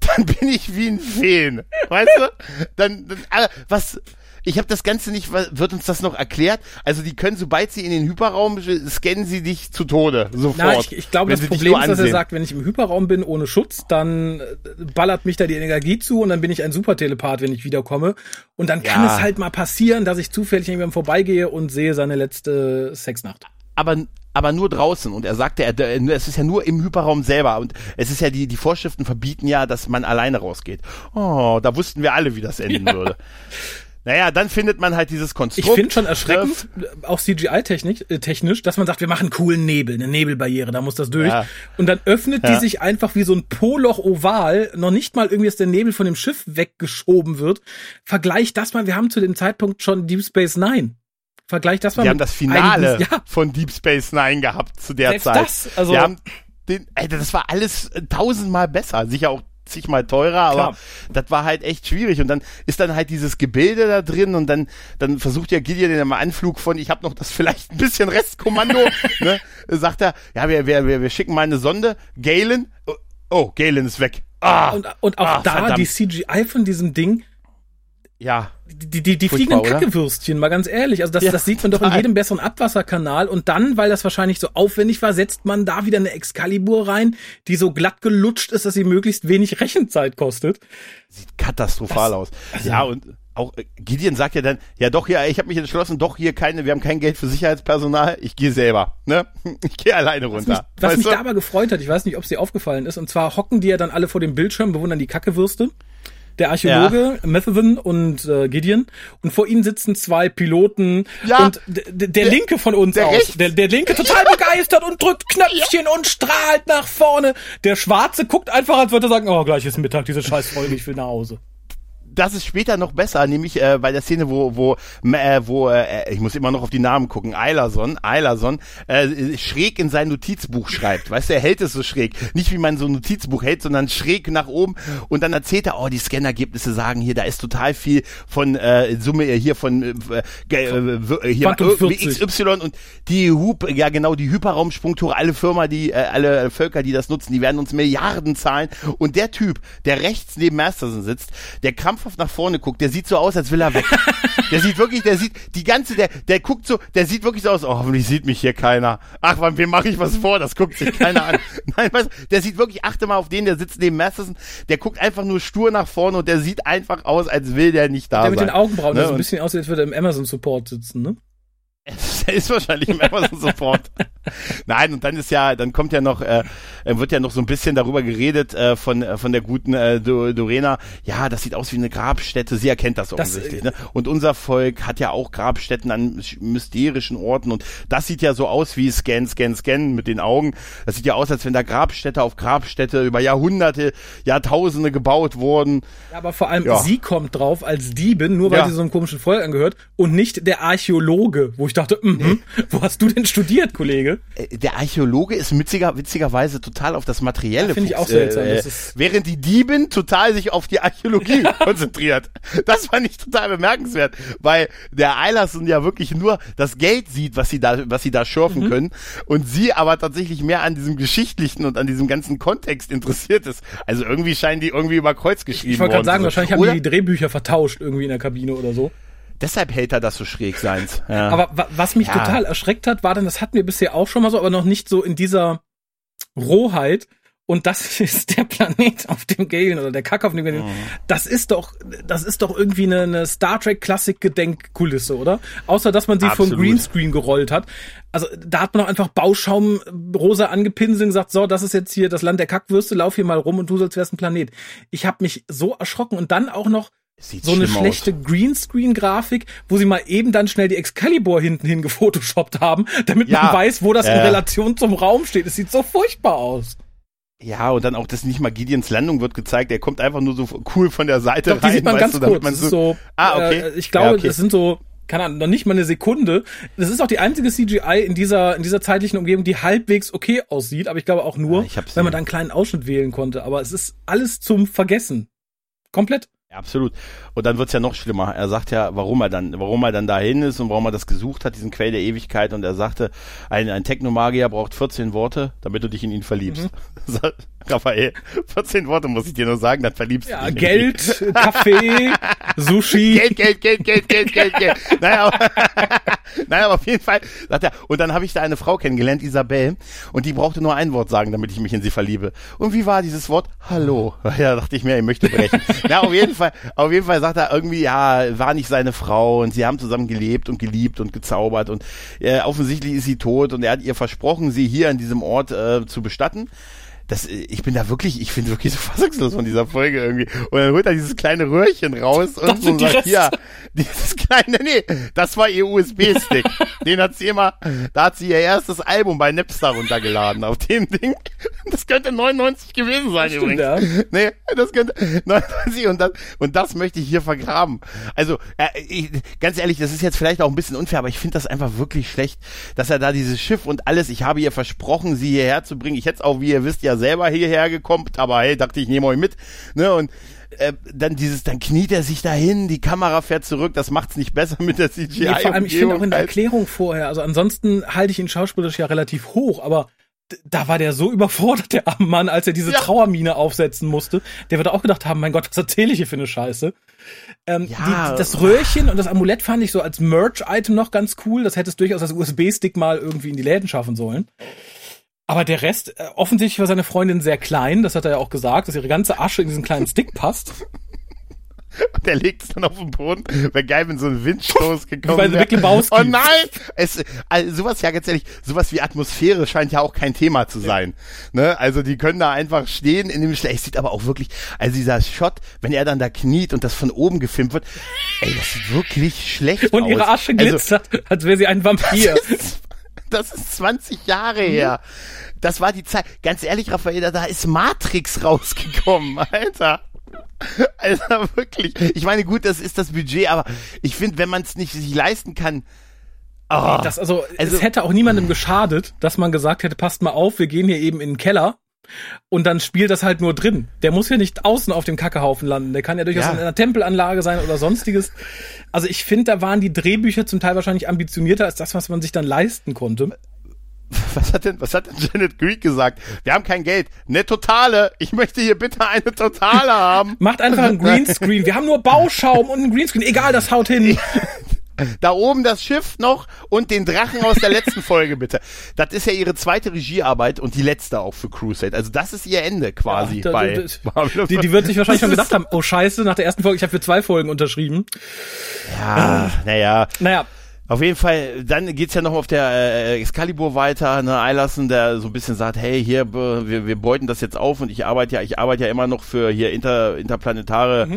dann bin ich wie ein Feen, weißt du? Dann, dann äh, was? Ich habe das Ganze nicht. Wird uns das noch erklärt? Also die können, sobald sie in den Hyperraum scannen sie dich zu Tode sofort. Na, ich, ich glaube, das Problem ist, dass er sagt, wenn ich im Hyperraum bin ohne Schutz, dann äh, ballert mich da die Energie zu und dann bin ich ein Supertelepath, wenn ich wiederkomme. Und dann kann Ja. es halt mal passieren, dass ich zufällig an jemandem vorbeigehe und sehe seine letzte Sexnacht. aber aber nur draußen und er sagte, er, es ist ja nur im Hyperraum selber und es ist ja die die Vorschriften verbieten ja, dass man alleine rausgeht. Oh, da wussten wir alle, wie das enden würde. Naja, dann findet man halt dieses Konstrukt. Ich finde schon erschreckend, auch CGI-technisch, äh, technisch, dass man sagt, wir machen coolen Nebel, eine Nebelbarriere, da muss das durch. Ja. Und dann öffnet die Ja. sich einfach wie so ein Poloch oval, noch nicht mal irgendwie, dass der Nebel von dem Schiff weggeschoben wird. Vergleich das mal, wir haben zu dem Zeitpunkt schon Deep Space Nine. Vergleich das mal Wir haben das Finale einigen- ja, von Deep Space Nine gehabt zu der Selbst Zeit. das, also- wir haben den, Alter, das war alles äh, tausendmal besser. Sicher auch zigmal teurer, aber Klar. das war halt echt schwierig. Und dann ist dann halt dieses Gebilde da drin und dann, dann versucht ja Gideon in einem Anflug von, ich habe noch das vielleicht ein bisschen Restkommando, ne, sagt er, ja, wir, wir, wir, wir schicken mal eine Sonde. Galen, oh, Galen ist weg. Ah, und, und auch ah, da verdammt. die CGI von diesem Ding, ja. Die, die, die fliegenden? Kackewürstchen, mal ganz ehrlich. Also das, Ja, das sieht man doch in jedem besseren Abwasserkanal. Und dann, weil das wahrscheinlich so aufwendig war, setzt man da wieder eine Excalibur rein, die so glatt gelutscht ist, dass sie möglichst wenig Rechenzeit kostet. Sieht katastrophal Das- aus. also- ja, und auch äh, Gideon sagt ja dann, ja doch, ja, ich habe mich entschlossen, doch hier keine, wir haben kein Geld für Sicherheitspersonal, ich gehe selber, ne? Ich gehe alleine Was mich, runter. was mich da aber gefreut hat, ich weiß nicht, ob es dir aufgefallen ist, und zwar hocken die ja dann alle vor dem Bildschirm, bewundern die Kackewürste. Der Archäologe, Methaven und äh, Gideon. Und vor ihnen sitzen zwei Piloten. Ja. und der, Linke von uns der aus. rechts. Der, der Linke total begeistert und drückt Knöpfchen und strahlt nach vorne. Der Schwarze guckt einfach, als würde er sagen, oh, gleich ist Mittag, diese scheiß Folge, ich will nach Hause. Das ist später noch besser, nämlich äh, bei der Szene, wo wo äh, wo äh, ich muss immer noch auf die Namen gucken. Eilerson, Eilerson äh, schräg in sein Notizbuch schreibt. Weißt du, er hält es so schräg, nicht wie man so ein Notizbuch hält, sondern schräg nach oben und dann erzählt er, oh, die Scannergebnisse sagen hier, da ist total viel von äh, Summe hier von äh, äh, äh, hier Quantum 40. XY und die Hup, ja genau, die Hyperraumsprungtore, alle Firma, die äh, alle Völker, die das nutzen, die werden uns Milliarden zahlen und der Typ, der rechts neben Masterson sitzt, der krampfhaft nach vorne guckt, der sieht so aus, als will er weg. der sieht wirklich, der sieht die ganze, der der guckt so, der sieht wirklich so aus, oh, hoffentlich sieht mich hier keiner. Ach, wann wem mache ich was vor? Das guckt sich keiner an. Nein, du, der sieht wirklich, achte mal auf den, der sitzt neben Masterson, der guckt einfach nur stur nach vorne und der sieht einfach aus, als will der nicht da Der sein. mit den Augenbrauen, Ne, der so ein bisschen aussieht, als würde er im Amazon-Support sitzen, ne? Der ist wahrscheinlich im Amazon Support. Nein, und dann ist ja, dann kommt ja noch, äh, äh, wird ja noch so ein bisschen darüber geredet äh, von äh, von der guten äh, Do- Dorena. Ja, das sieht aus wie eine Grabstätte. Sie erkennt das offensichtlich. äh, ne? Und unser Volk hat ja auch Grabstätten an sch- mysterischen Orten. Und das sieht ja so aus wie Scan, Scan, Scan mit den Augen. Das sieht ja aus, als wenn da Grabstätte auf Grabstätte über Jahrhunderte, Jahrtausende gebaut wurden. Ja, aber vor allem Ja. sie kommt drauf als Diebin, nur weil Ja. sie so einem komischen Volk angehört und nicht der Archäologe, wo ich dachte, mhm, wo hast du denn studiert, Kollege? Äh, der Archäologe ist witziger, witzigerweise total auf das Materielle. Ja, finde ich auch seltsam, Äh, während die Diebin total sich auf die Archäologie konzentriert. Das fand ich total bemerkenswert, weil der Eilerson ja wirklich nur das Geld sieht, was sie da, was sie da schürfen Mhm. können, und sie aber tatsächlich mehr an diesem Geschichtlichen und an diesem ganzen Kontext interessiert ist. Also irgendwie scheinen die irgendwie über Kreuz geschrieben Ich wollte worden gerade sagen, wahrscheinlich haben Oder die die Drehbücher vertauscht irgendwie in der Kabine oder so. Deshalb hält er das so schräg seins. Ja. Aber wa was mich Ja. total erschreckt hat, war dann, das hatten wir bisher auch schon mal so, aber noch nicht so in dieser Rohheit. Und das ist der Planet auf dem Galen oder der Kack auf dem Galen. Mhm. Das ist doch, das ist doch irgendwie eine, eine Star Trek Klassik Gedenkkulisse, oder? Außer, dass man sie vom. Greenscreen gerollt hat. Also, da hat man doch einfach Bauschaum rosa angepinselt und gesagt, so, das ist jetzt hier das Land der Kackwürste, lauf hier mal rum und du sollst wärst ein Planet. Ich habe mich so erschrocken und dann auch noch Sieht so eine schlechte. Greenscreen-Grafik, wo sie mal eben dann schnell die Excalibur hinten hin gefotoshoppt haben, damit Ja. man weiß, wo das in Ja. Relation zum Raum steht. Es sieht so furchtbar aus. Ja, und dann auch das nicht mal Gideons Landung wird gezeigt. Er kommt einfach nur so cool von der Seite Doch, die rein. sieht man weißt ganz du, kurz. man ist so, Ah, okay. äh, ich glaube, Ja, okay. das sind so, keine Ahnung, noch nicht mal eine Sekunde. Das ist auch die einzige CGI in dieser, in dieser zeitlichen Umgebung, die halbwegs okay aussieht, aber ich glaube auch nur, Ja, wenn man da einen kleinen Ausschnitt wählen konnte. Aber es ist alles zum Vergessen. Komplett. Absolut. Und dann wird's ja noch schlimmer. Er sagt ja, warum er dann, warum er dann dahin ist und warum er das gesucht hat, diesen Quell der Ewigkeit. Und er sagte, ein, ein Technomagier braucht 14 Worte, damit du dich in ihn verliebst. Sagt Raphael, 14 Worte muss ich dir nur sagen, dann verliebst Ja, du dich. Geld, Kaffee, Sushi. Geld, Geld, Geld, Geld, Geld, Geld, Geld. Naja, aber, naja, aber auf jeden Fall sagt er, und dann habe ich da eine Frau kennengelernt, Isabel, und die brauchte nur ein Wort sagen, damit ich mich in sie verliebe. Und wie war dieses Wort? Hallo. Ja, dachte ich mir, ich möchte brechen. Na, auf jeden Fall, auf jeden Fall sagt er irgendwie, ja, war nicht seine Frau und sie haben zusammen gelebt und geliebt und gezaubert und äh, offensichtlich ist sie tot und er hat ihr versprochen, sie hier an diesem Ort äh, zu bestatten das, ich bin da wirklich, ich bin wirklich so fassungslos von dieser Folge irgendwie. Und dann holt er dieses kleine Röhrchen raus und Das so die sagt, ja, dieses kleine, nee, das war ihr USB-Stick. Den hat sie immer, da hat sie ihr erstes Album bei Napster runtergeladen auf dem Ding. Das könnte 99 gewesen sein Stimmt, übrigens. ja. Nee, das könnte 99 und das, und das möchte ich hier vergraben. Also, äh, ich, ganz ehrlich, das ist jetzt vielleicht auch ein bisschen unfair, aber ich finde das einfach wirklich schlecht, dass er da dieses Schiff und alles, ich habe ihr versprochen, sie hierher zu bringen. Ich hätte es auch, wie ihr wisst, ja selber hierher gekommen, aber hey, dachte ich, nehme euch mit. Ne, und äh, dann dieses, dann kniet er sich dahin, die Kamera fährt zurück, das macht's nicht besser mit der CGI. Nee, vor allem, ich finde auch in der. Erklärung vorher, also ansonsten halte ich ihn schauspielerisch ja relativ hoch, aber da war der so überfordert, der arme Mann, als er diese Ja. Trauermine aufsetzen musste. Der wird auch gedacht haben, mein Gott, was erzähle ich hier für eine Scheiße. Ähm, Ja. die, das Röhrchen und das Amulett fand ich so als Merch-Item noch ganz cool. Das hätte es durchaus als USB-Stick mal irgendwie in die Läden schaffen sollen. Aber der Rest, äh, offensichtlich war seine Freundin sehr klein, das hat er ja auch gesagt, dass ihre ganze Asche in diesen kleinen Stick passt. Und der legt es dann auf den Boden. Wäre geil, wenn so ein Windstoß gekommen wäre. Big Lebowski. Oh nein! Es, also sowas, ja ganz ehrlich, sowas wie Atmosphäre scheint ja auch kein Thema zu sein. Ne? Also die können da einfach stehen in dem Schlecht. Es sieht aber auch wirklich, also dieser Shot, wenn er dann da kniet und das von oben gefilmt wird, ey, das sieht wirklich schlecht Und aus. ihre Asche Also, glitzert, als wäre sie ein Vampir. das ist 20 Jahre her. Das war die Zeit. Ganz ehrlich, Raffaella, da ist Matrix rausgekommen, Alter. Alter, wirklich. Ich meine, gut, das ist das Budget, aber ich finde, wenn man es nicht sich leisten kann, oh, Das, also, Also- es hätte auch niemandem geschadet, dass man gesagt hätte, passt mal auf, wir gehen hier eben in den Keller und dann spielt das halt nur drin. Der muss ja nicht außen auf dem Kackehaufen landen. Der kann ja durchaus Ja. in einer Tempelanlage sein oder sonstiges. Also ich finde, da waren die Drehbücher zum Teil wahrscheinlich ambitionierter als das, was man sich dann leisten konnte. was hat denn, was hat denn Janet Greek gesagt? Wir haben kein Geld. Eine Totale. Ich möchte hier bitte eine Totale haben. Macht einfach einen Greenscreen. Wir haben nur Bauschaum und einen Greenscreen. Egal, das haut hin. Da oben das Schiff noch und den Drachen aus der letzten Folge bitte. Das ist ja ihre zweite Regiearbeit und die letzte auch für Crusade. Also das ist ihr Ende quasi Ja, da- bei da-. Die, die wird sich wahrscheinlich schon gedacht haben, oh scheiße, nach der ersten Folge, ich habe für zwei Folgen unterschrieben. Ja, naja. Naja, Auf jeden Fall, dann geht's ja noch auf der äh, Excalibur weiter, ne, Eilassen, der so ein bisschen sagt, hey, hier, be- wir, wir beuten das jetzt auf und ich arbeite ja, ich arbeite ja immer noch für hier inter, interplanetare,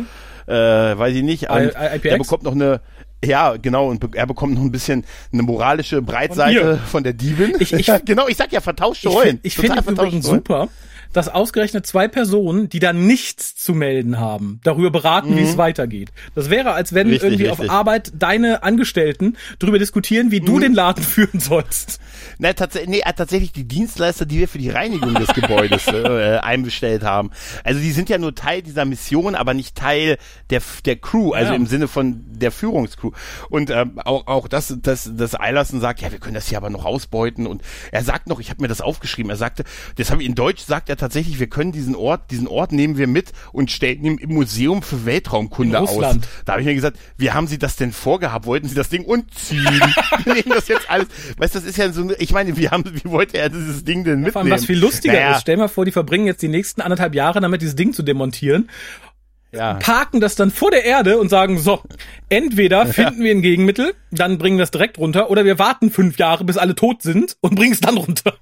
äh, weiß ich nicht, und I- I- IPX? er bekommt noch eine, ja, genau, und er bekommt noch ein bisschen eine moralische Breitseite Von von, der Diebin. Ich- ich- genau, ich sag ja, vertauschte Ich, Rollen. find- ich finde vertauschte übrigens Rollen. super, dass ausgerechnet zwei Personen, die da nichts zu melden haben, darüber beraten, wie es weitergeht. Das wäre, als wenn Mhm. Richtig, irgendwie richtig. Mhm. auf Arbeit deine Angestellten darüber diskutieren, wie du den Laden führen sollst. Ne, tats nee, äh, tatsächlich die Dienstleister, die wir für die Reinigung des Gebäudes äh, einbestellt haben. Also die sind ja nur Teil dieser Mission, aber nicht Teil der, der Crew, also Ja. im Sinne von der Führungscrew. Und ähm, auch, auch das, das, das Eilerson sagt, ja, wir können das hier aber noch ausbeuten. Und er sagt noch, ich habe mir das aufgeschrieben, er sagte, das habe ich in Deutsch sagt er tatsächlich, wir können diesen Ort, diesen Ort nehmen wir mit und stellen ihn im Museum für Weltraumkunde aus. Da habe ich mir gesagt, wie haben Sie das denn vorgehabt? Wollten Sie das Ding umziehen? Nehmen das jetzt alles? Weißt du, das ist ja so, ich meine, wie haben, wie wollte er dieses Ding denn mitnehmen? Vor allem, was viel lustiger Naja, ist, stell mal vor, die verbringen jetzt die nächsten anderthalb Jahre damit, dieses Ding zu demontieren, Ja. parken das dann vor der Erde und sagen, so, entweder finden wir ein Gegenmittel, dann bringen wir es direkt runter, oder wir warten fünf Jahre, bis alle tot sind und bringen es dann runter.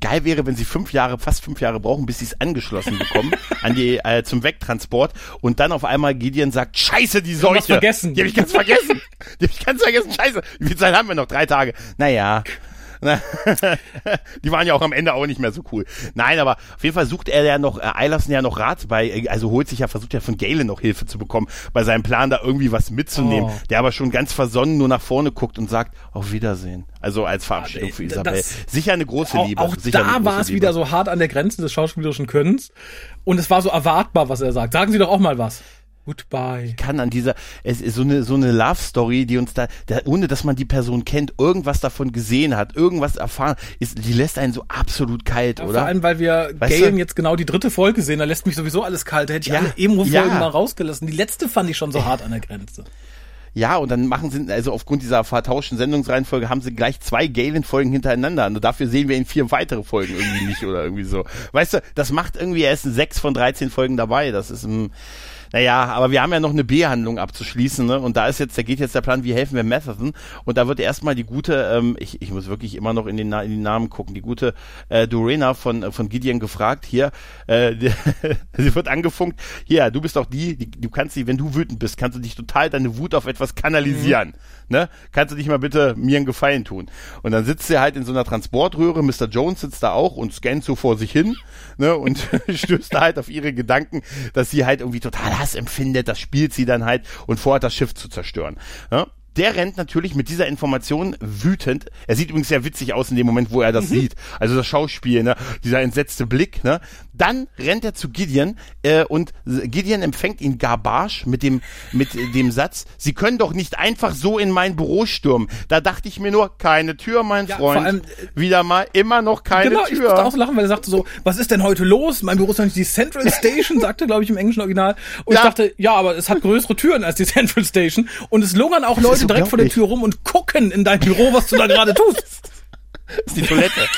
Geil wäre, wenn sie fünf Jahre, fast fünf Jahre brauchen, bis sie es angeschlossen bekommen an die äh, zum Wegtransport und dann auf einmal Gideon sagt, Scheiße, die Seuche. was vergessen. Die habe ich ganz vergessen. Die habe ich ganz vergessen. Scheiße. Wie viel Zeit haben wir noch? Drei Tage. Naja. Die waren ja auch am Ende auch nicht mehr so cool. Nein, aber auf jeden Fall sucht er ja noch, äh, Eilerson ja noch Rat bei, äh, also holt sich ja, versucht ja von Galen noch Hilfe zu bekommen, bei seinem Plan da irgendwie was mitzunehmen, Oh. der aber schon ganz versonnen nur nach vorne guckt und sagt, auf Wiedersehen. Also als Verabschiedung für Isabel. Sicher eine große Auch, Liebe. auch da war es Liebe. wieder so hart an der Grenze des schauspielerischen Könnens. Und es war so erwartbar, was er sagt. Sagen Sie doch auch mal was. Goodbye. kann an dieser, es ist so eine, so eine Love Story, die uns da, da, ohne dass man die Person kennt, irgendwas davon gesehen hat, irgendwas erfahren, ist, die lässt einen so absolut kalt, Ja, oder? Vor allem, weil wir Weißt Galen du? jetzt genau die dritte Folge sehen, da lässt mich sowieso alles kalt. Da hätte ich Ja, alle Emo-Folgen ja. mal rausgelassen. Die letzte fand ich schon so hart an der Grenze. Ja, und dann machen sie, also aufgrund dieser vertauschten Sendungsreihenfolge haben sie gleich zwei Galen-Folgen hintereinander. Und dafür sehen wir in vier weitere Folgen irgendwie nicht oder irgendwie so. Weißt du, das macht irgendwie erst sechs von 13 Folgen dabei. Das ist ein, naja, aber wir haben ja noch eine B-Handlung abzuschließen, ne? Und da ist jetzt, da geht jetzt der Plan, wie helfen wir Matherson? Und da wird erstmal die gute, ähm, ich, ich muss wirklich immer noch in den, in den Namen gucken, die gute äh, Dorena von, äh, von Gideon gefragt, hier, äh, sie wird angefunkt, hier, du bist doch die, die, du kannst dich, wenn du wütend bist, kannst du dich total deine Wut auf etwas kanalisieren. Ne? Kannst du dich mal bitte mir einen Gefallen tun? Und dann sitzt sie halt in so einer Transportröhre, Mr. Jones sitzt da auch und scannt so vor sich hin, ne? Und stößt da halt auf ihre Gedanken, dass sie halt irgendwie total Hass empfindet, das spielt sie dann halt und vorhat, das Schiff zu zerstören. Ja? Der rennt natürlich mit dieser Information wütend. Er sieht übrigens sehr witzig aus in dem Moment, wo er das mhm. sieht. Also das Schauspiel, ne? dieser entsetzte Blick. Ne? Dann rennt er zu Gideon äh, und Gideon empfängt ihn garbage mit dem mit dem Satz: Sie können doch nicht einfach so in mein Büro stürmen. Da dachte ich mir nur: Keine Tür, mein ja, Freund. Allem, äh, Wieder mal immer noch keine genau, Tür. Genau, ich musste auch lachen, weil er sagte so: Was ist denn heute los? Mein Büro ist nicht die Central Station, sagte glaube ich im englischen Original. Und ja. ich dachte: Ja, aber es hat größere Türen als die Central Station und es lungern auch Leute direkt vor der Tür rum und gucken in dein Büro, was du da gerade tust. Das ist die Toilette.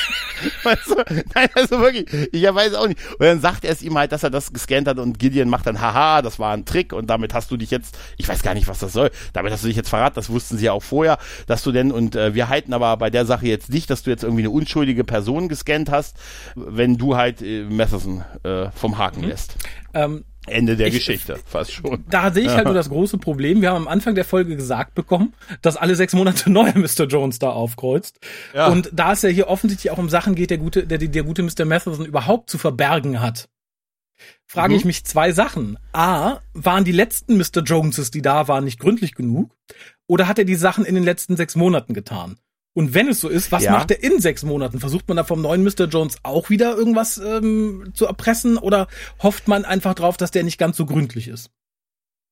weißt du? Nein, also wirklich, ich weiß auch nicht. Und dann sagt er es ihm halt, dass er das gescannt hat und Gideon macht dann, haha, das war ein Trick und damit hast du dich jetzt, ich weiß gar nicht, was das soll, damit hast du dich jetzt verraten, das wussten sie ja auch vorher, dass du denn, und äh, wir halten aber bei der Sache jetzt nicht, dass du jetzt irgendwie eine unschuldige Person gescannt hast, wenn du halt äh, Messerson äh, vom Haken mhm. lässt. Ähm, Ende der ich, Geschichte, fast schon. Da sehe ich halt nur das große Problem. Wir haben am Anfang der Folge gesagt bekommen, dass alle sechs Monate neuer Mr. Jones da aufkreuzt. Ja. Und da es ja hier offensichtlich auch um Sachen geht, der gute, der, der gute Mr. Matheson überhaupt zu verbergen hat, frage mhm. ich mich zwei Sachen. A, waren die letzten Mr. Joneses, die da waren, nicht gründlich genug? Oder hat er die Sachen in den letzten sechs Monaten getan? Und wenn es so ist, was ja. macht er in sechs Monaten? Versucht man da vom neuen Mr. Jones auch wieder irgendwas ähm, zu erpressen oder hofft man einfach drauf, dass der nicht ganz so gründlich ist?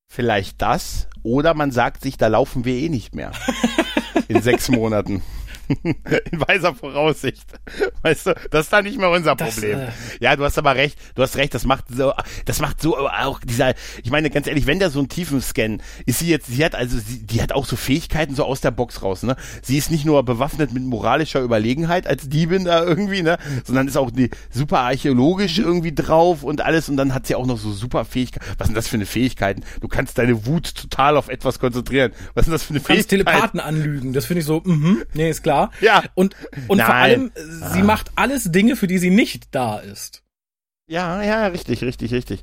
Vielleicht das oder man sagt sich, da laufen wir eh nicht mehr in sechs Monaten. in weiser Voraussicht. Weißt du, das ist dann nicht mehr unser das, Problem. Äh ja, du hast aber recht, du hast recht, das macht so, das macht so auch dieser, ich meine, ganz ehrlich, wenn der so einen tiefen Scan, ist sie jetzt, sie hat also, sie, die hat auch so Fähigkeiten so aus der Box raus, ne? Sie ist nicht nur bewaffnet mit moralischer Überlegenheit als Diebin da irgendwie, ne? Sondern ist auch die super archäologisch irgendwie drauf und alles und dann hat sie auch noch so super Fähigkeiten. Was sind das für eine Fähigkeiten? Du kannst deine Wut total auf etwas konzentrieren. Was sind das für eine Fähigkeit? Du kannst Telepathen anlügen, das finde ich so, mhm, nee, ist klar. Ja. Und, und vor allem, sie ah. macht alles Dinge, für die sie nicht da ist. Ja, ja, richtig, richtig, richtig.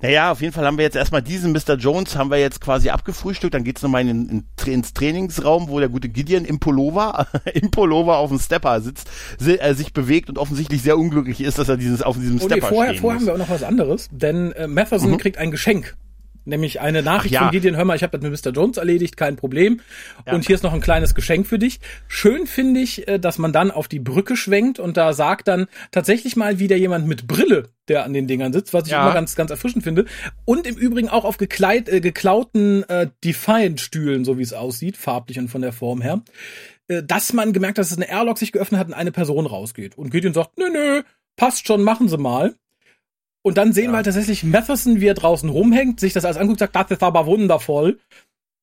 Naja, auf jeden Fall haben wir jetzt erstmal diesen Mr. Jones, haben wir jetzt quasi abgefrühstückt. Dann geht's nochmal in, in, ins Trainingsraum, wo der gute Gideon im Pullover, im Pullover auf dem Stepper sitzt, si, äh, sich bewegt und offensichtlich sehr unglücklich ist, dass er dieses auf diesem oh, Stepper nee, vorher, stehen Vorher muss. haben wir auch noch was anderes, denn äh, Matheson mhm. kriegt ein Geschenk Nämlich eine Nachricht ja. von Gideon, hör mal, ich habe das mit Mr. Jones erledigt, kein Problem. Ja. Und hier ist noch ein kleines Geschenk für dich. Schön finde ich, äh, dass man dann auf die Brücke schwenkt und da sagt dann tatsächlich mal wieder jemand mit Brille, der an den Dingern sitzt, was ich ja. immer ganz, ganz erfrischend finde. Und im Übrigen auch auf gekleit, äh, geklauten äh, Defiant-Stühlen, so wie es aussieht, farblich und von der Form her, äh, dass man gemerkt hat, dass eine Airlock sich geöffnet hat und eine Person rausgeht. Und Gideon sagt, nö, nö, passt schon, machen Sie mal. Und dann sehen ja. wir halt tatsächlich Matheson, wie er draußen rumhängt, sich das alles anguckt, sagt, das ist aber wundervoll.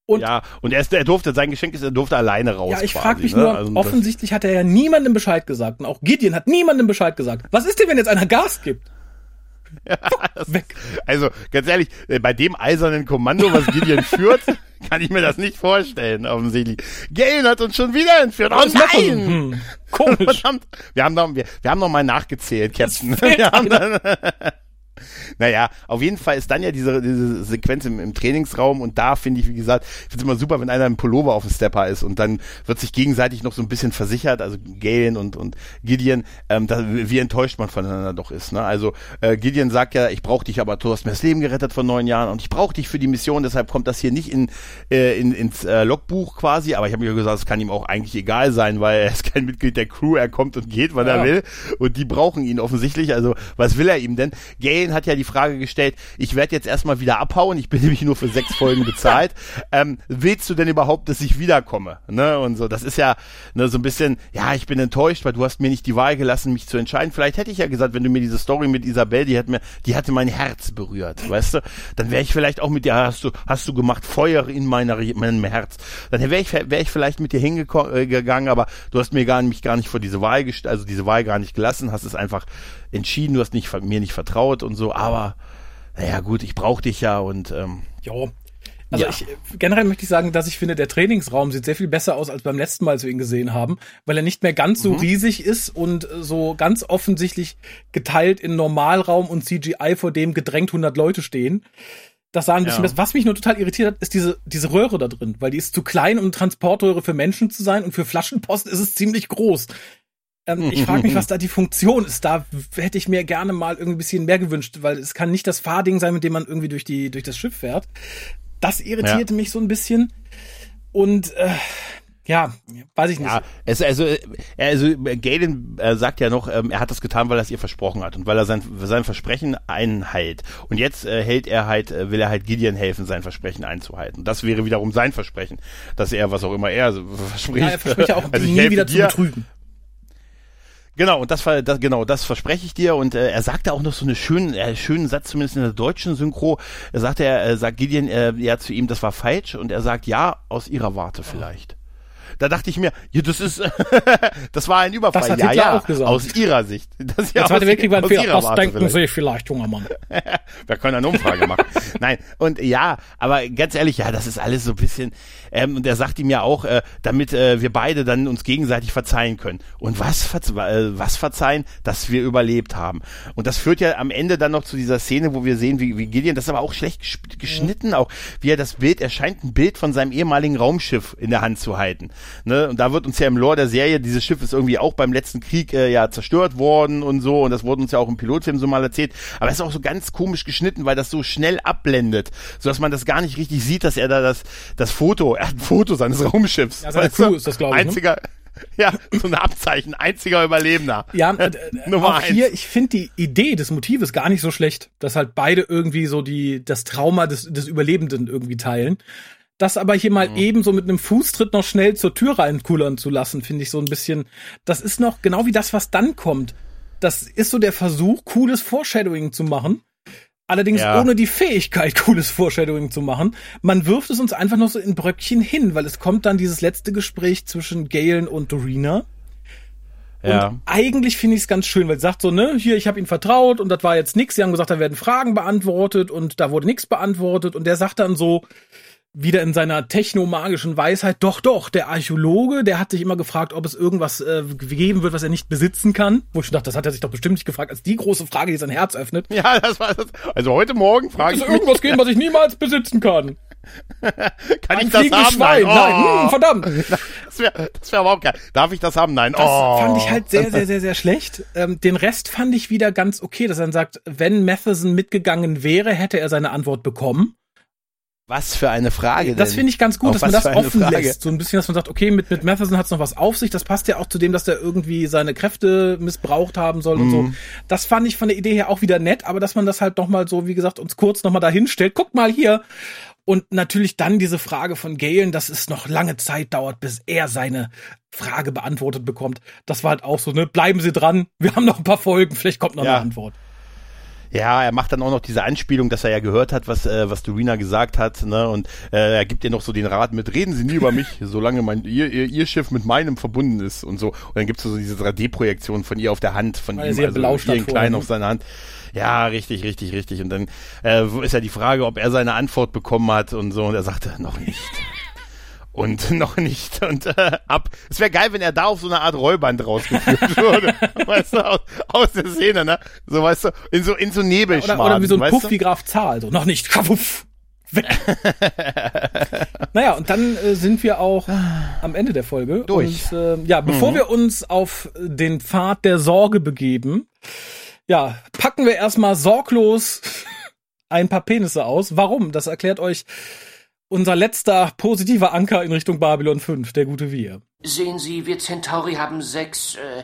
Und ja, und er, ist, er durfte, sein Geschenk ist, er durfte alleine raus. Ja, ich frage mich ne? nur, also offensichtlich hat er ja niemandem Bescheid gesagt. Und auch Gideon hat niemandem Bescheid gesagt. Was ist denn, wenn jetzt einer Gas gibt? Ja, das, Weg. Also, ganz ehrlich, äh, bei dem eisernen Kommando, was Gideon führt, kann ich mir das nicht vorstellen, offensichtlich. Galen hat uns schon wieder entführt. Oh nein! Hm, komisch. Verdammt. Wir haben noch, wir, wir haben noch mal nachgezählt, Captain. Wir haben dann, naja, auf jeden Fall ist dann ja diese, diese Sequenz im, im Trainingsraum und da finde ich, wie gesagt, ich finde es immer super, wenn einer im Pullover auf dem Stepper ist und dann wird sich gegenseitig noch so ein bisschen versichert, also Galen und, und Gideon, ähm, da, wie enttäuscht man voneinander doch ist. Ne? Also äh, Gideon sagt ja, ich brauche dich, aber du hast mir das Leben gerettet vor neun Jahren und ich brauche dich für die Mission, deshalb kommt das hier nicht in, äh, in ins äh, Logbuch quasi, aber ich habe mir gesagt, es kann ihm auch eigentlich egal sein, weil er ist kein Mitglied der Crew, er kommt und geht, wann ja. er will und die brauchen ihn offensichtlich, also was will er ihm denn? Galen hat ja die Frage gestellt, ich werde jetzt erstmal wieder abhauen, ich bin nämlich nur für sechs Folgen bezahlt. ähm, willst du denn überhaupt, dass ich wiederkomme? Ne? Und so, das ist ja ne, so ein bisschen, ja, ich bin enttäuscht, weil du hast mir nicht die Wahl gelassen, mich zu entscheiden. Vielleicht hätte ich ja gesagt, wenn du mir diese Story mit Isabel, die hat mir, die hatte mein Herz berührt, weißt du? Dann wäre ich vielleicht auch mit dir, hast du, hast du gemacht, Feuer in meiner, meinem Herz. Dann wäre ich, wäre ich vielleicht mit dir hingegangen, aber du hast mir gar, mich gar nicht vor diese Wahl gestellt, also diese Wahl gar nicht gelassen, hast es einfach entschieden, du hast nicht, mir nicht vertraut und so, aber naja gut, ich brauche dich ja und ähm, jo. Also ja. ich generell möchte ich sagen, dass ich finde, der Trainingsraum sieht sehr viel besser aus als beim letzten Mal, als wir ihn gesehen haben, weil er nicht mehr ganz so mhm. riesig ist und so ganz offensichtlich geteilt in Normalraum und CGI, vor dem gedrängt 100 Leute stehen. Das sah ein bisschen ja. besser. Was mich nur total irritiert hat, ist diese, diese Röhre da drin, weil die ist zu klein, um Transportröhre für Menschen zu sein und für Flaschenpost ist es ziemlich groß. Ähm, ich frage mich, was da die Funktion ist. Da hätte ich mir gerne mal irgendwie ein bisschen mehr gewünscht, weil es kann nicht das Fahrding sein, mit dem man irgendwie durch die durch das Schiff fährt. Das irritierte ja. mich so ein bisschen. Und äh, ja, weiß ich nicht. Ja, es, also, also Galen äh, sagt ja noch, ähm, er hat das getan, weil er es ihr versprochen hat und weil er sein, sein Versprechen einhält. Und jetzt äh, hält er halt, äh, will er halt Gideon helfen, sein Versprechen einzuhalten. Das wäre wiederum sein Versprechen, dass er, was auch immer er verspricht. Ja, er verspricht ja auch, also nie wieder dir. zu betrügen. Genau, und das, das genau, das verspreche ich dir. Und äh, er sagte auch noch so einen schönen, äh, schönen Satz, zumindest in der deutschen Synchro. Er sagte, er äh, sagt Gideon äh, ja zu ihm, das war falsch. Und er sagt, ja, aus ihrer Warte vielleicht. Da dachte ich mir, ja, das ist, das war ein Überfall. Das hat ja, Hitler ja, auch gesagt. aus ihrer Sicht. Das ja Der Zweite Weltkrieg war ein Fehler. Das Warte denken vielleicht. Sie vielleicht, junger Mann. Wir können eine Umfrage machen. Nein, und ja, aber ganz ehrlich, ja, das ist alles so ein bisschen, ähm, und er sagt ihm ja auch, äh, damit äh, wir beide dann uns gegenseitig verzeihen können. Und was, verze äh, was verzeihen? Dass wir überlebt haben. Und das führt ja am Ende dann noch zu dieser Szene, wo wir sehen, wie, wie Gideon, das ist aber auch schlecht geschnitten, auch wie er das Bild, er scheint ein Bild von seinem ehemaligen Raumschiff in der Hand zu halten. Ne? Und da wird uns ja im Lore der Serie, dieses Schiff ist irgendwie auch beim letzten Krieg äh, ja zerstört worden und so. Und das wurde uns ja auch im Pilotfilm so mal erzählt. Aber es ist auch so ganz komisch geschnitten, weil das so schnell abblendet, sodass man das gar nicht richtig sieht, dass er da das, das Foto, er hat ein Foto seines Raumschiffs. Ja, seine Crew ist das, glaube ich. Ne? Einziger, ne? Ja, so ein Abzeichen, einziger Überlebender. Ja, äh, Nummer auch eins. hier, ich finde die Idee des Motives gar nicht so schlecht, dass halt beide irgendwie so die das Trauma des, des Überlebenden irgendwie teilen. Das aber hier mal mhm. eben so mit einem Fußtritt noch schnell zur Tür reinkullern zu lassen, finde ich so ein bisschen, das ist noch genau wie das, was dann kommt. Das ist so der Versuch, cooles Foreshadowing zu machen. Allerdings ja. ohne die Fähigkeit, cooles Foreshadowing zu machen. Man wirft es uns einfach noch so in Bröckchen hin, weil es kommt dann dieses letzte Gespräch zwischen Galen und Dorina. Ja. Und eigentlich finde ich es ganz schön, weil sie sagt so, ne, hier, ich habe ihn vertraut und das war jetzt nix. Sie haben gesagt, da werden Fragen beantwortet und da wurde nichts beantwortet. Und der sagt dann so, wieder in seiner technomagischen Weisheit, doch, doch, der Archäologe, der hat sich immer gefragt, ob es irgendwas äh, geben wird, was er nicht besitzen kann. Wo ich dachte, das hat er sich doch bestimmt nicht gefragt, als die große Frage, die sein Herz öffnet. Ja, das war das. Also heute Morgen frage ich mich. irgendwas geben, was ich niemals besitzen kann? kann Ein ich das haben? Schwein. Nein, oh. Nein. Hm, verdammt. Das wäre das wär überhaupt geil. Darf ich das haben? Nein. Das oh. fand ich halt sehr, sehr, sehr, sehr schlecht. Ähm, den Rest fand ich wieder ganz okay, dass er dann sagt, wenn Matheson mitgegangen wäre, hätte er seine Antwort bekommen. Was für eine Frage. Denn? Das finde ich ganz gut, auf dass man das offen Frage? lässt. So ein bisschen, dass man sagt, okay, mit, mit Matheson hat es noch was auf sich. Das passt ja auch zu dem, dass der irgendwie seine Kräfte missbraucht haben soll mhm. und so. Mhm. Das fand ich von der Idee her auch wieder nett, aber dass man das halt nochmal so, wie gesagt, uns kurz nochmal dahin stellt. Guck mal hier. Und natürlich dann diese Frage von Galen, dass es noch lange Zeit dauert, bis er seine Frage beantwortet bekommt. Das war halt auch so, ne? Bleiben Sie dran. Wir haben noch ein paar Folgen. Vielleicht kommt noch ja. eine Antwort. Ja, er macht dann auch noch diese Anspielung, dass er ja gehört hat, was, äh, was Dorina gesagt hat, ne? Und äh, er gibt ihr noch so den Rat mit, reden Sie nie über mich, solange mein, ihr, ihr, ihr Schiff mit meinem verbunden ist und so. Und dann gibt's so diese 3D-Projektion von ihr auf der Hand, von Weil ihm, also ihren Kleinen ne? auf seiner Hand. Ja, richtig, richtig, richtig. Und dann äh, ist ja die Frage, ob er seine Antwort bekommen hat und so. Und er sagte, noch nicht und noch nicht und äh, ab. Es wäre geil, wenn er da auf so eine Art Rollband rausgeführt würde, weißt du, aus, aus, der Szene, ne? So weißt du, in so in so Nebelschmarrn. Oder, oder wie so ein Puff du? wie Graf Zahl, so noch nicht, kapuff. Weg. naja, und dann äh, sind wir auch am Ende der Folge. Durch. Und äh, ja, bevor mhm. wir uns auf den Pfad der Sorge begeben, ja, packen wir erstmal sorglos ein paar Penisse aus. Warum? Das erklärt euch unser letzter positiver Anker in Richtung Babylon 5, der gute Wir. Sehen Sie, wir Centauri haben sechs, äh,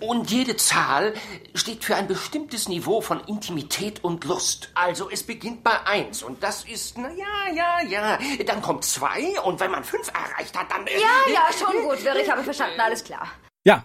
und jede Zahl steht für ein bestimmtes Niveau von Intimität und Lust. Also es beginnt bei eins und das ist, na ja, ja, ja. Dann kommt zwei und wenn man fünf erreicht hat, dann... Äh, ja, ja, schon gut, Wirr, ich habe verstanden, alles klar. Ja,